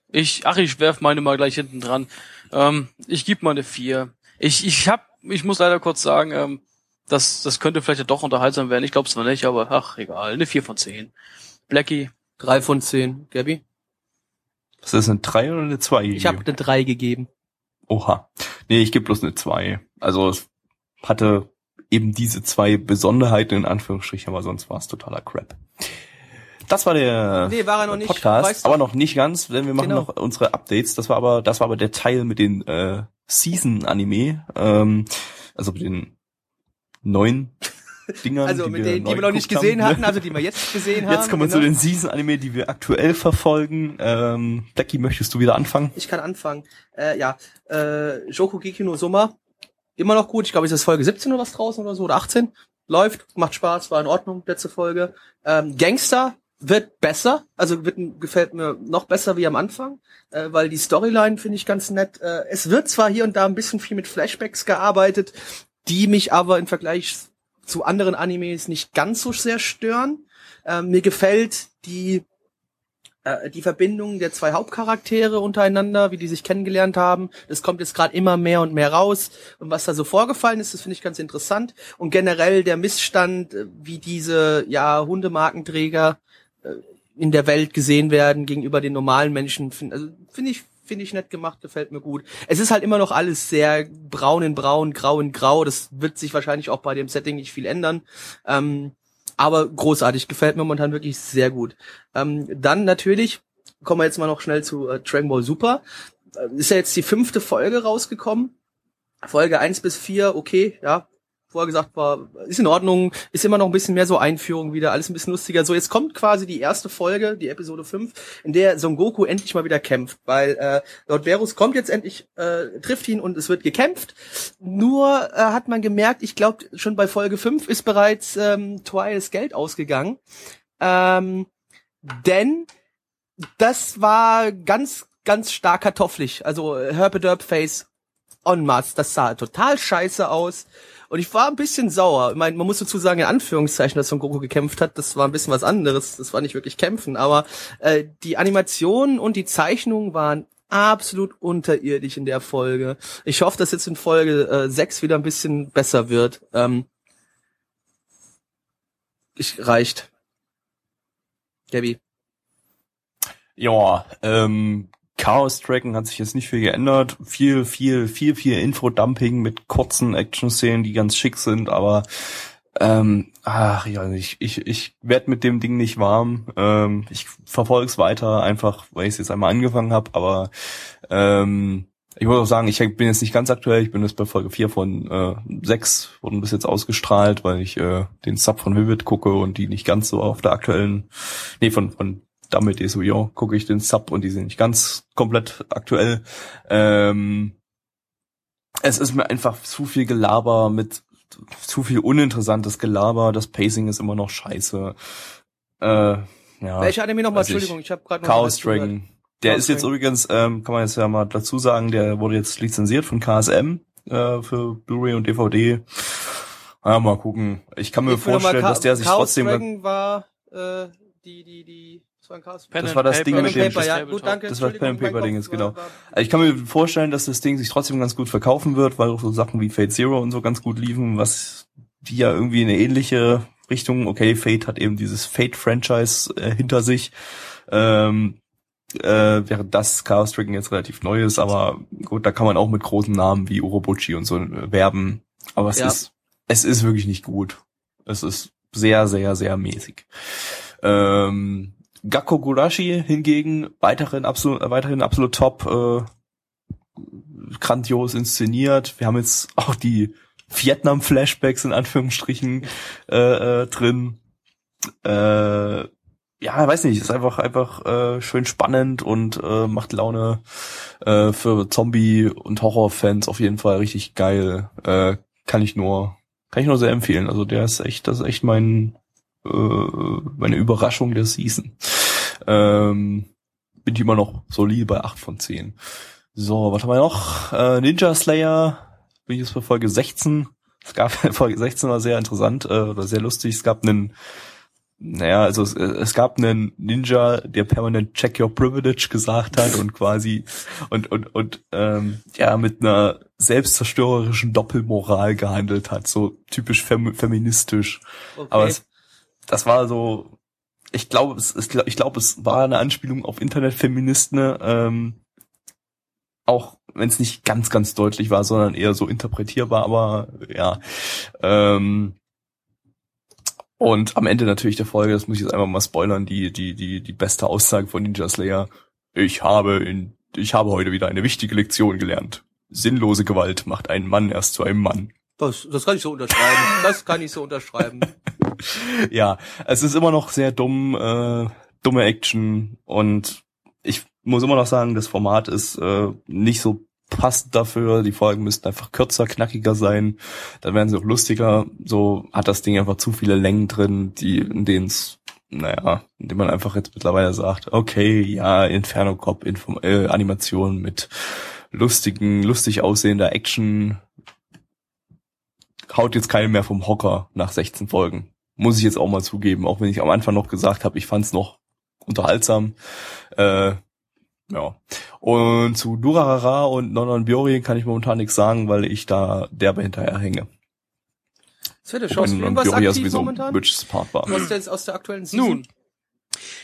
Speaker 3: Ich, ach, ich werf meine mal gleich hinten dran. Ähm, ich gebe mal eine 4. Ich, ich hab, ich muss leider kurz sagen, ähm, das, das könnte vielleicht ja doch unterhaltsam werden. Ich glaube zwar nicht, aber ach, egal. Eine 4 von 10. Blackie,
Speaker 4: Drei von zehn. Gabby?
Speaker 2: Was ist eine 3 oder eine 2?
Speaker 4: Ich habe eine drei gegeben.
Speaker 2: Oha. Nee, ich gebe bloß eine 2. Also es hatte eben diese zwei Besonderheiten in Anführungsstrichen, aber sonst war es totaler Crap. Das war der
Speaker 4: Nee, war noch nicht.
Speaker 2: Podcast,
Speaker 4: du-
Speaker 2: aber noch nicht ganz, denn wir machen
Speaker 4: Genau.
Speaker 2: noch unsere Updates. Das war aber, das war aber der Teil mit den äh, Season-Anime, ähm, also mit den neuen Dingern.
Speaker 4: Also
Speaker 2: die
Speaker 4: mit
Speaker 2: wir
Speaker 4: denen, die wir noch nicht gesehen
Speaker 2: haben.
Speaker 4: hatten, also die wir jetzt gesehen haben.
Speaker 2: Jetzt kommen wir zu
Speaker 4: genau.
Speaker 2: den Season-Anime, die wir aktuell verfolgen. Ähm, Blackie, möchtest du wieder anfangen?
Speaker 4: Ich kann anfangen. Äh, ja, äh, Shokugeki no Soma, immer noch gut. Ich glaube, es ist Folge 17 oder was draußen oder so, oder 18. Läuft, macht Spaß, war in Ordnung, letzte Folge. Ähm, Gangster wird besser, also wird, gefällt mir noch besser wie am Anfang, äh, weil die Storyline finde ich ganz nett. Äh, es wird zwar hier und da ein bisschen viel mit Flashbacks gearbeitet, die mich aber im Vergleich zu anderen Animes nicht ganz so sehr stören. Ähm, mir gefällt die äh, die Verbindung der zwei Hauptcharaktere untereinander, wie die sich kennengelernt haben. Das kommt jetzt gerade immer mehr und mehr raus. Und was da so vorgefallen ist, das finde ich ganz interessant. Und generell der Missstand, äh, wie diese ja Hundemarkenträger äh, in der Welt gesehen werden gegenüber den normalen Menschen, finde also, finde ich finde ich nett gemacht, gefällt mir gut. Es ist halt immer noch alles sehr braun in braun, grau in grau. Das wird sich wahrscheinlich auch bei dem Setting nicht viel ändern. Ähm, aber großartig, gefällt mir momentan wirklich sehr gut. Ähm, dann natürlich, kommen wir jetzt mal noch schnell zu äh, Dragon Ball Super. Äh, ist ja jetzt die fünfte Folge rausgekommen. Folge eins bis vier, okay, ja. Vorher gesagt war, ist in Ordnung, ist immer noch ein bisschen mehr so Einführung wieder, alles ein bisschen lustiger. So, jetzt kommt quasi die erste Folge, die Episode 5, in der Son Goku endlich mal wieder kämpft, weil äh, Lord Verus kommt jetzt endlich, äh, trifft ihn und es wird gekämpft. Nur äh, hat man gemerkt, ich glaube, schon bei Folge 5 ist bereits ähm, Twice Geld ausgegangen. Ähm, denn das war ganz, ganz stark kartoffelig. Also Herpederp Face en masse. Das sah total scheiße aus. Und ich war ein bisschen sauer. Ich meine, man muss dazu sagen, in Anführungszeichen, dass Son Goku gekämpft hat, das war ein bisschen was anderes. Das war nicht wirklich kämpfen. Aber äh, die Animationen und die Zeichnungen waren absolut unterirdisch in der Folge. Ich hoffe, dass jetzt in Folge äh, 6 wieder ein bisschen besser wird. Ähm, ich, reicht. Gabby.
Speaker 2: Ja, ähm, Chaos Dragon hat sich jetzt nicht viel geändert. Viel, viel, viel, viel Infodumping mit kurzen Action-Szenen, die ganz schick sind, aber ähm, ach ja, ich, ich, ich werd mit dem Ding nicht warm. Ähm, ich verfolge es weiter, einfach weil ich es jetzt einmal angefangen habe, aber ähm, ich muss auch sagen, ich bin jetzt nicht ganz aktuell, ich bin jetzt bei Folge 4 von äh, 6, wurden bis jetzt ausgestrahlt, weil ich äh, den Sub von Vivid gucke und die nicht ganz so auf der aktuellen, nee, von, von damit Esuyo gucke ich den Sub und die sind nicht ganz komplett aktuell. Ähm, es ist mir einfach zu viel Gelaber mit zu viel uninteressantes Gelaber. Das Pacing ist immer noch scheiße. Äh, ja.
Speaker 4: Welcher Anime nochmal?
Speaker 2: weiß ich.
Speaker 4: Entschuldigung, ich habe gerade noch
Speaker 2: Chaos
Speaker 4: gehört.
Speaker 2: Dragon. Der
Speaker 4: Chaos
Speaker 2: ist jetzt
Speaker 4: Dragon.
Speaker 2: übrigens, ähm, kann man jetzt ja mal dazu sagen, der wurde jetzt lizenziert von KSM äh, für Blu-ray und DVD. Ja, mal gucken. Ich kann mir
Speaker 4: Ich
Speaker 2: vorstellen, dass der sich
Speaker 4: Chaos
Speaker 2: trotzdem
Speaker 4: Dragon war äh, die die die das war ein Chaos
Speaker 3: Pen
Speaker 2: Das
Speaker 3: and
Speaker 2: war das
Speaker 3: Paper,
Speaker 2: Ding
Speaker 4: Pen
Speaker 2: mit dem-
Speaker 4: Paper, ja, gut, danke.
Speaker 2: Das war das Pen and Paper Ding ist, genau.
Speaker 4: war- war-
Speaker 2: Also ich kann mir vorstellen, dass das Ding sich trotzdem ganz gut verkaufen wird, weil auch so Sachen wie Fate Zero und so ganz gut liefen, was die ja irgendwie in eine ähnliche Richtung, okay, Fate hat eben dieses Fate-Franchise äh, hinter sich, ähm, äh, während das Chaos Dragon jetzt relativ neu ist, aber gut, da kann man auch mit großen Namen wie Urobuchi und so äh, werben, aber es
Speaker 4: Ja.
Speaker 2: ist, es ist wirklich nicht gut. Es ist sehr, sehr, sehr mäßig. Ähm, Gakko Gurashi hingegen weiterhin absolut, weiterhin absolut top, äh, grandios inszeniert. Wir haben jetzt auch die Vietnam-Flashbacks in Anführungsstrichen äh, äh, drin. Äh, ja, weiß nicht, ist einfach einfach äh, schön spannend und äh, macht Laune äh, für Zombie- und Horrorfans auf jeden Fall richtig geil. Äh, kann ich nur, kann ich nur sehr empfehlen. Also der ist echt, das ist echt mein, äh, meine Überraschung der Season. Ähm, bin ich immer noch solide bei 8 von 10. So, was haben wir noch? Äh, Ninja Slayer, bin ich jetzt bei Folge 16. Es gab Folge 16 war sehr interessant äh, oder sehr lustig. Es gab einen, naja, also es, es gab einen Ninja, der permanent Check Your Privilege gesagt hat und quasi und und und ähm, ja mit einer selbstzerstörerischen Doppelmoral gehandelt hat, so typisch fem feministisch.
Speaker 4: Okay.
Speaker 2: Aber es, das war so, ich glaube, es, es, ich glaube, es war eine Anspielung auf Internetfeministen, ähm, auch wenn es nicht ganz, ganz deutlich war, sondern eher so interpretierbar, aber ja. Ähm, und am Ende natürlich der Folge, das muss ich jetzt einfach mal spoilern, die, die, die, die beste Aussage von Ninja Slayer. Ich habe in, ich habe heute wieder eine wichtige Lektion gelernt. Sinnlose Gewalt macht einen Mann erst zu einem Mann.
Speaker 4: Das, das kann ich so unterschreiben. Das kann ich so unterschreiben.
Speaker 2: ja, es ist immer noch sehr dumm, äh, dumme Action und ich muss immer noch sagen, das Format ist äh, nicht so passend dafür. Die Folgen müssten einfach kürzer, knackiger sein. Dann werden sie auch lustiger. So hat das Ding einfach zu viele Längen drin, die in denen es naja, in dem man einfach jetzt mittlerweile sagt, okay, ja, Inferno Cop, äh, Animation mit lustigen, lustig aussehender Action haut jetzt keinen mehr vom Hocker nach 16 Folgen. Muss ich jetzt auch mal zugeben, auch wenn ich am Anfang noch gesagt habe, ich fand's noch unterhaltsam. Äh, ja. Und zu Durarara und Nonon Biori kann ich momentan nichts sagen, weil ich da derbe hinterher hänge.
Speaker 4: Svete, schaust du
Speaker 2: Und
Speaker 4: irgendwas
Speaker 2: Biori
Speaker 4: aktiv momentan?
Speaker 2: Part war.
Speaker 4: Was jetzt aus der aktuellen Season?
Speaker 3: Nun,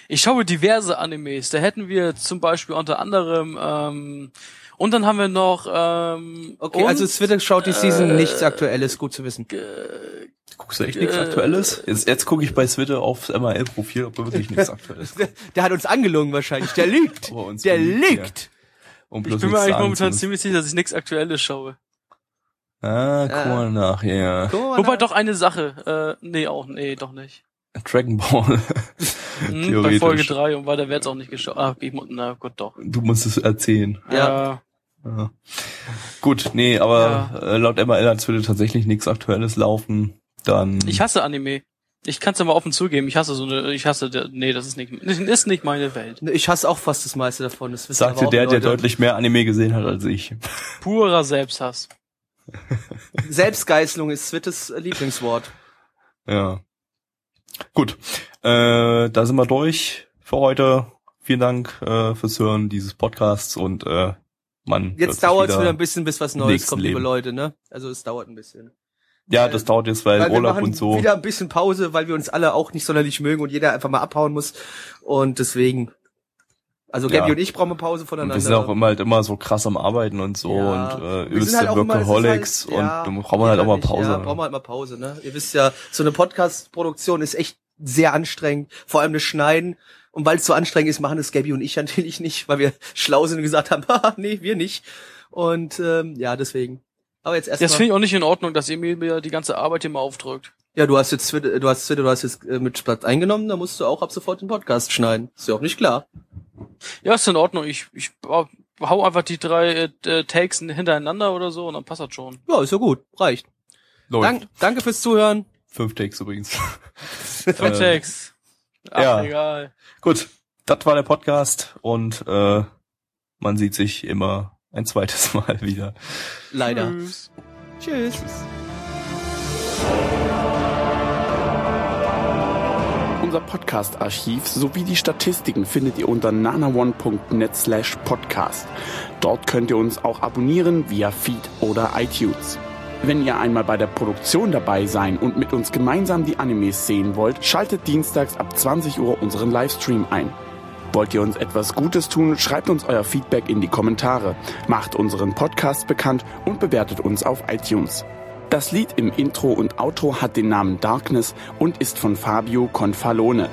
Speaker 3: ich schaue diverse Animes. Da hätten wir zum Beispiel unter anderem ähm, und dann haben wir noch ähm,
Speaker 4: Okay,
Speaker 3: und,
Speaker 4: also Twitter schaut die Season
Speaker 3: äh,
Speaker 4: nichts Aktuelles, gut zu wissen.
Speaker 2: Guckst du echt nichts
Speaker 3: Äh,
Speaker 2: Aktuelles? Jetzt, jetzt gucke ich bei Twitter aufs MRL-Profil, ob da wirklich nichts Aktuelles
Speaker 4: Der, der hat uns angelogen wahrscheinlich. Der lügt. Der lügt.
Speaker 2: Um
Speaker 3: Ich bin mir eigentlich momentan ziemlich sicher, dass ich nichts Aktuelles schaue.
Speaker 2: Ah, guck
Speaker 4: Äh.
Speaker 2: mal nach, ja.
Speaker 4: Guck mal
Speaker 3: Wobei
Speaker 4: nach.
Speaker 3: doch eine Sache. Äh, nee, auch, nee, doch nicht.
Speaker 2: Dragon Ball.
Speaker 3: Hm, bei. Folge 3 und weiter wird's auch nicht geschaut. Ah, ich muss, na gut, doch.
Speaker 2: Du musst es erzählen.
Speaker 4: Ja.
Speaker 2: Ja. Gut, nee, aber äh, laut MRL hat Twitter tatsächlich nichts Aktuelles laufen. Dann
Speaker 3: Ich hasse Anime. Ich kann's ja mal offen zugeben. Ich hasse so eine, ich hasse, der- nee, das ist nicht, ist nicht meine Welt.
Speaker 4: Ich hasse auch fast das meiste davon. Das wissen
Speaker 2: sagte der, der deutlich mehr Anime gesehen hat als ich.
Speaker 3: Purer Selbsthass.
Speaker 4: Selbstgeißelung ist Swittes Lieblingswort.
Speaker 2: Ja. Gut, äh, da sind wir durch für heute. Vielen Dank äh, fürs Hören dieses Podcasts und äh, man
Speaker 4: Jetzt dauert es wieder ein bisschen, bis was Neues kommt, liebe
Speaker 2: Leben.
Speaker 4: Leute, ne? Also es dauert ein bisschen.
Speaker 2: Ja, das dauert jetzt, weil,
Speaker 4: Weil
Speaker 2: Urlaub und so.
Speaker 4: wieder ein bisschen Pause, weil wir uns alle auch nicht sonderlich mögen und jeder einfach mal abhauen muss. Und deswegen, also Gabby
Speaker 2: Ja.
Speaker 4: und ich brauchen eine Pause
Speaker 2: Und
Speaker 4: voneinander.
Speaker 2: wir sind auch immer halt immer so krass am Arbeiten und so
Speaker 4: Ja.
Speaker 2: und äh,
Speaker 4: Wir
Speaker 2: übelste
Speaker 4: halt
Speaker 2: Workaholics
Speaker 4: halt- ja,
Speaker 2: und dann brauchen wir halt auch mal. Pause.
Speaker 4: Ja, brauchen wir halt mal Pause, ne? Ihr wisst ja, so eine Podcast-Produktion ist echt sehr anstrengend, vor allem das Schneiden. Und weil es so anstrengend ist, machen es Gabby und ich natürlich nicht, weil wir schlau sind und gesagt haben, nee, wir nicht. Und ähm, ja, deswegen. Aber jetzt
Speaker 3: Das
Speaker 4: erstmal.
Speaker 3: finde ich auch nicht in Ordnung, dass ihr mir mir die ganze Arbeit hier mal aufdrückt.
Speaker 4: Ja, du hast jetzt Twitter, du hast Twitter, du hast jetzt äh, mit Platz eingenommen, da musst du auch ab sofort den Podcast schneiden. Ist ja auch nicht klar.
Speaker 3: Ja, ist in Ordnung. Ich, ich hau einfach die drei äh, äh, Takes hintereinander oder so und dann passt das schon.
Speaker 4: Ja, ist ja gut, reicht.
Speaker 2: Läuft.
Speaker 4: Dank, danke fürs Zuhören.
Speaker 2: Fünf Takes übrigens.
Speaker 3: Fünf
Speaker 2: Äh,
Speaker 3: Takes. Ach,
Speaker 2: ja.
Speaker 3: egal.
Speaker 2: Gut, das war der Podcast und äh, man sieht sich immer ein zweites Mal wieder.
Speaker 4: Leider.
Speaker 3: Tschüss.
Speaker 4: Tschüss.
Speaker 5: Unser Podcast-Archiv sowie die Statistiken findet ihr unter nanaone.net slash podcast. Dort könnt ihr uns auch abonnieren via Feed oder iTunes. Wenn ihr einmal bei der Produktion dabei sein und mit uns gemeinsam die Animes sehen wollt, schaltet dienstags ab 20 Uhr unseren Livestream ein. Wollt ihr uns etwas Gutes tun, schreibt uns euer Feedback in die Kommentare, macht unseren Podcast bekannt und bewertet uns auf iTunes. Das Lied im Intro und Outro hat den Namen Darkness und ist von Fabio Confalone.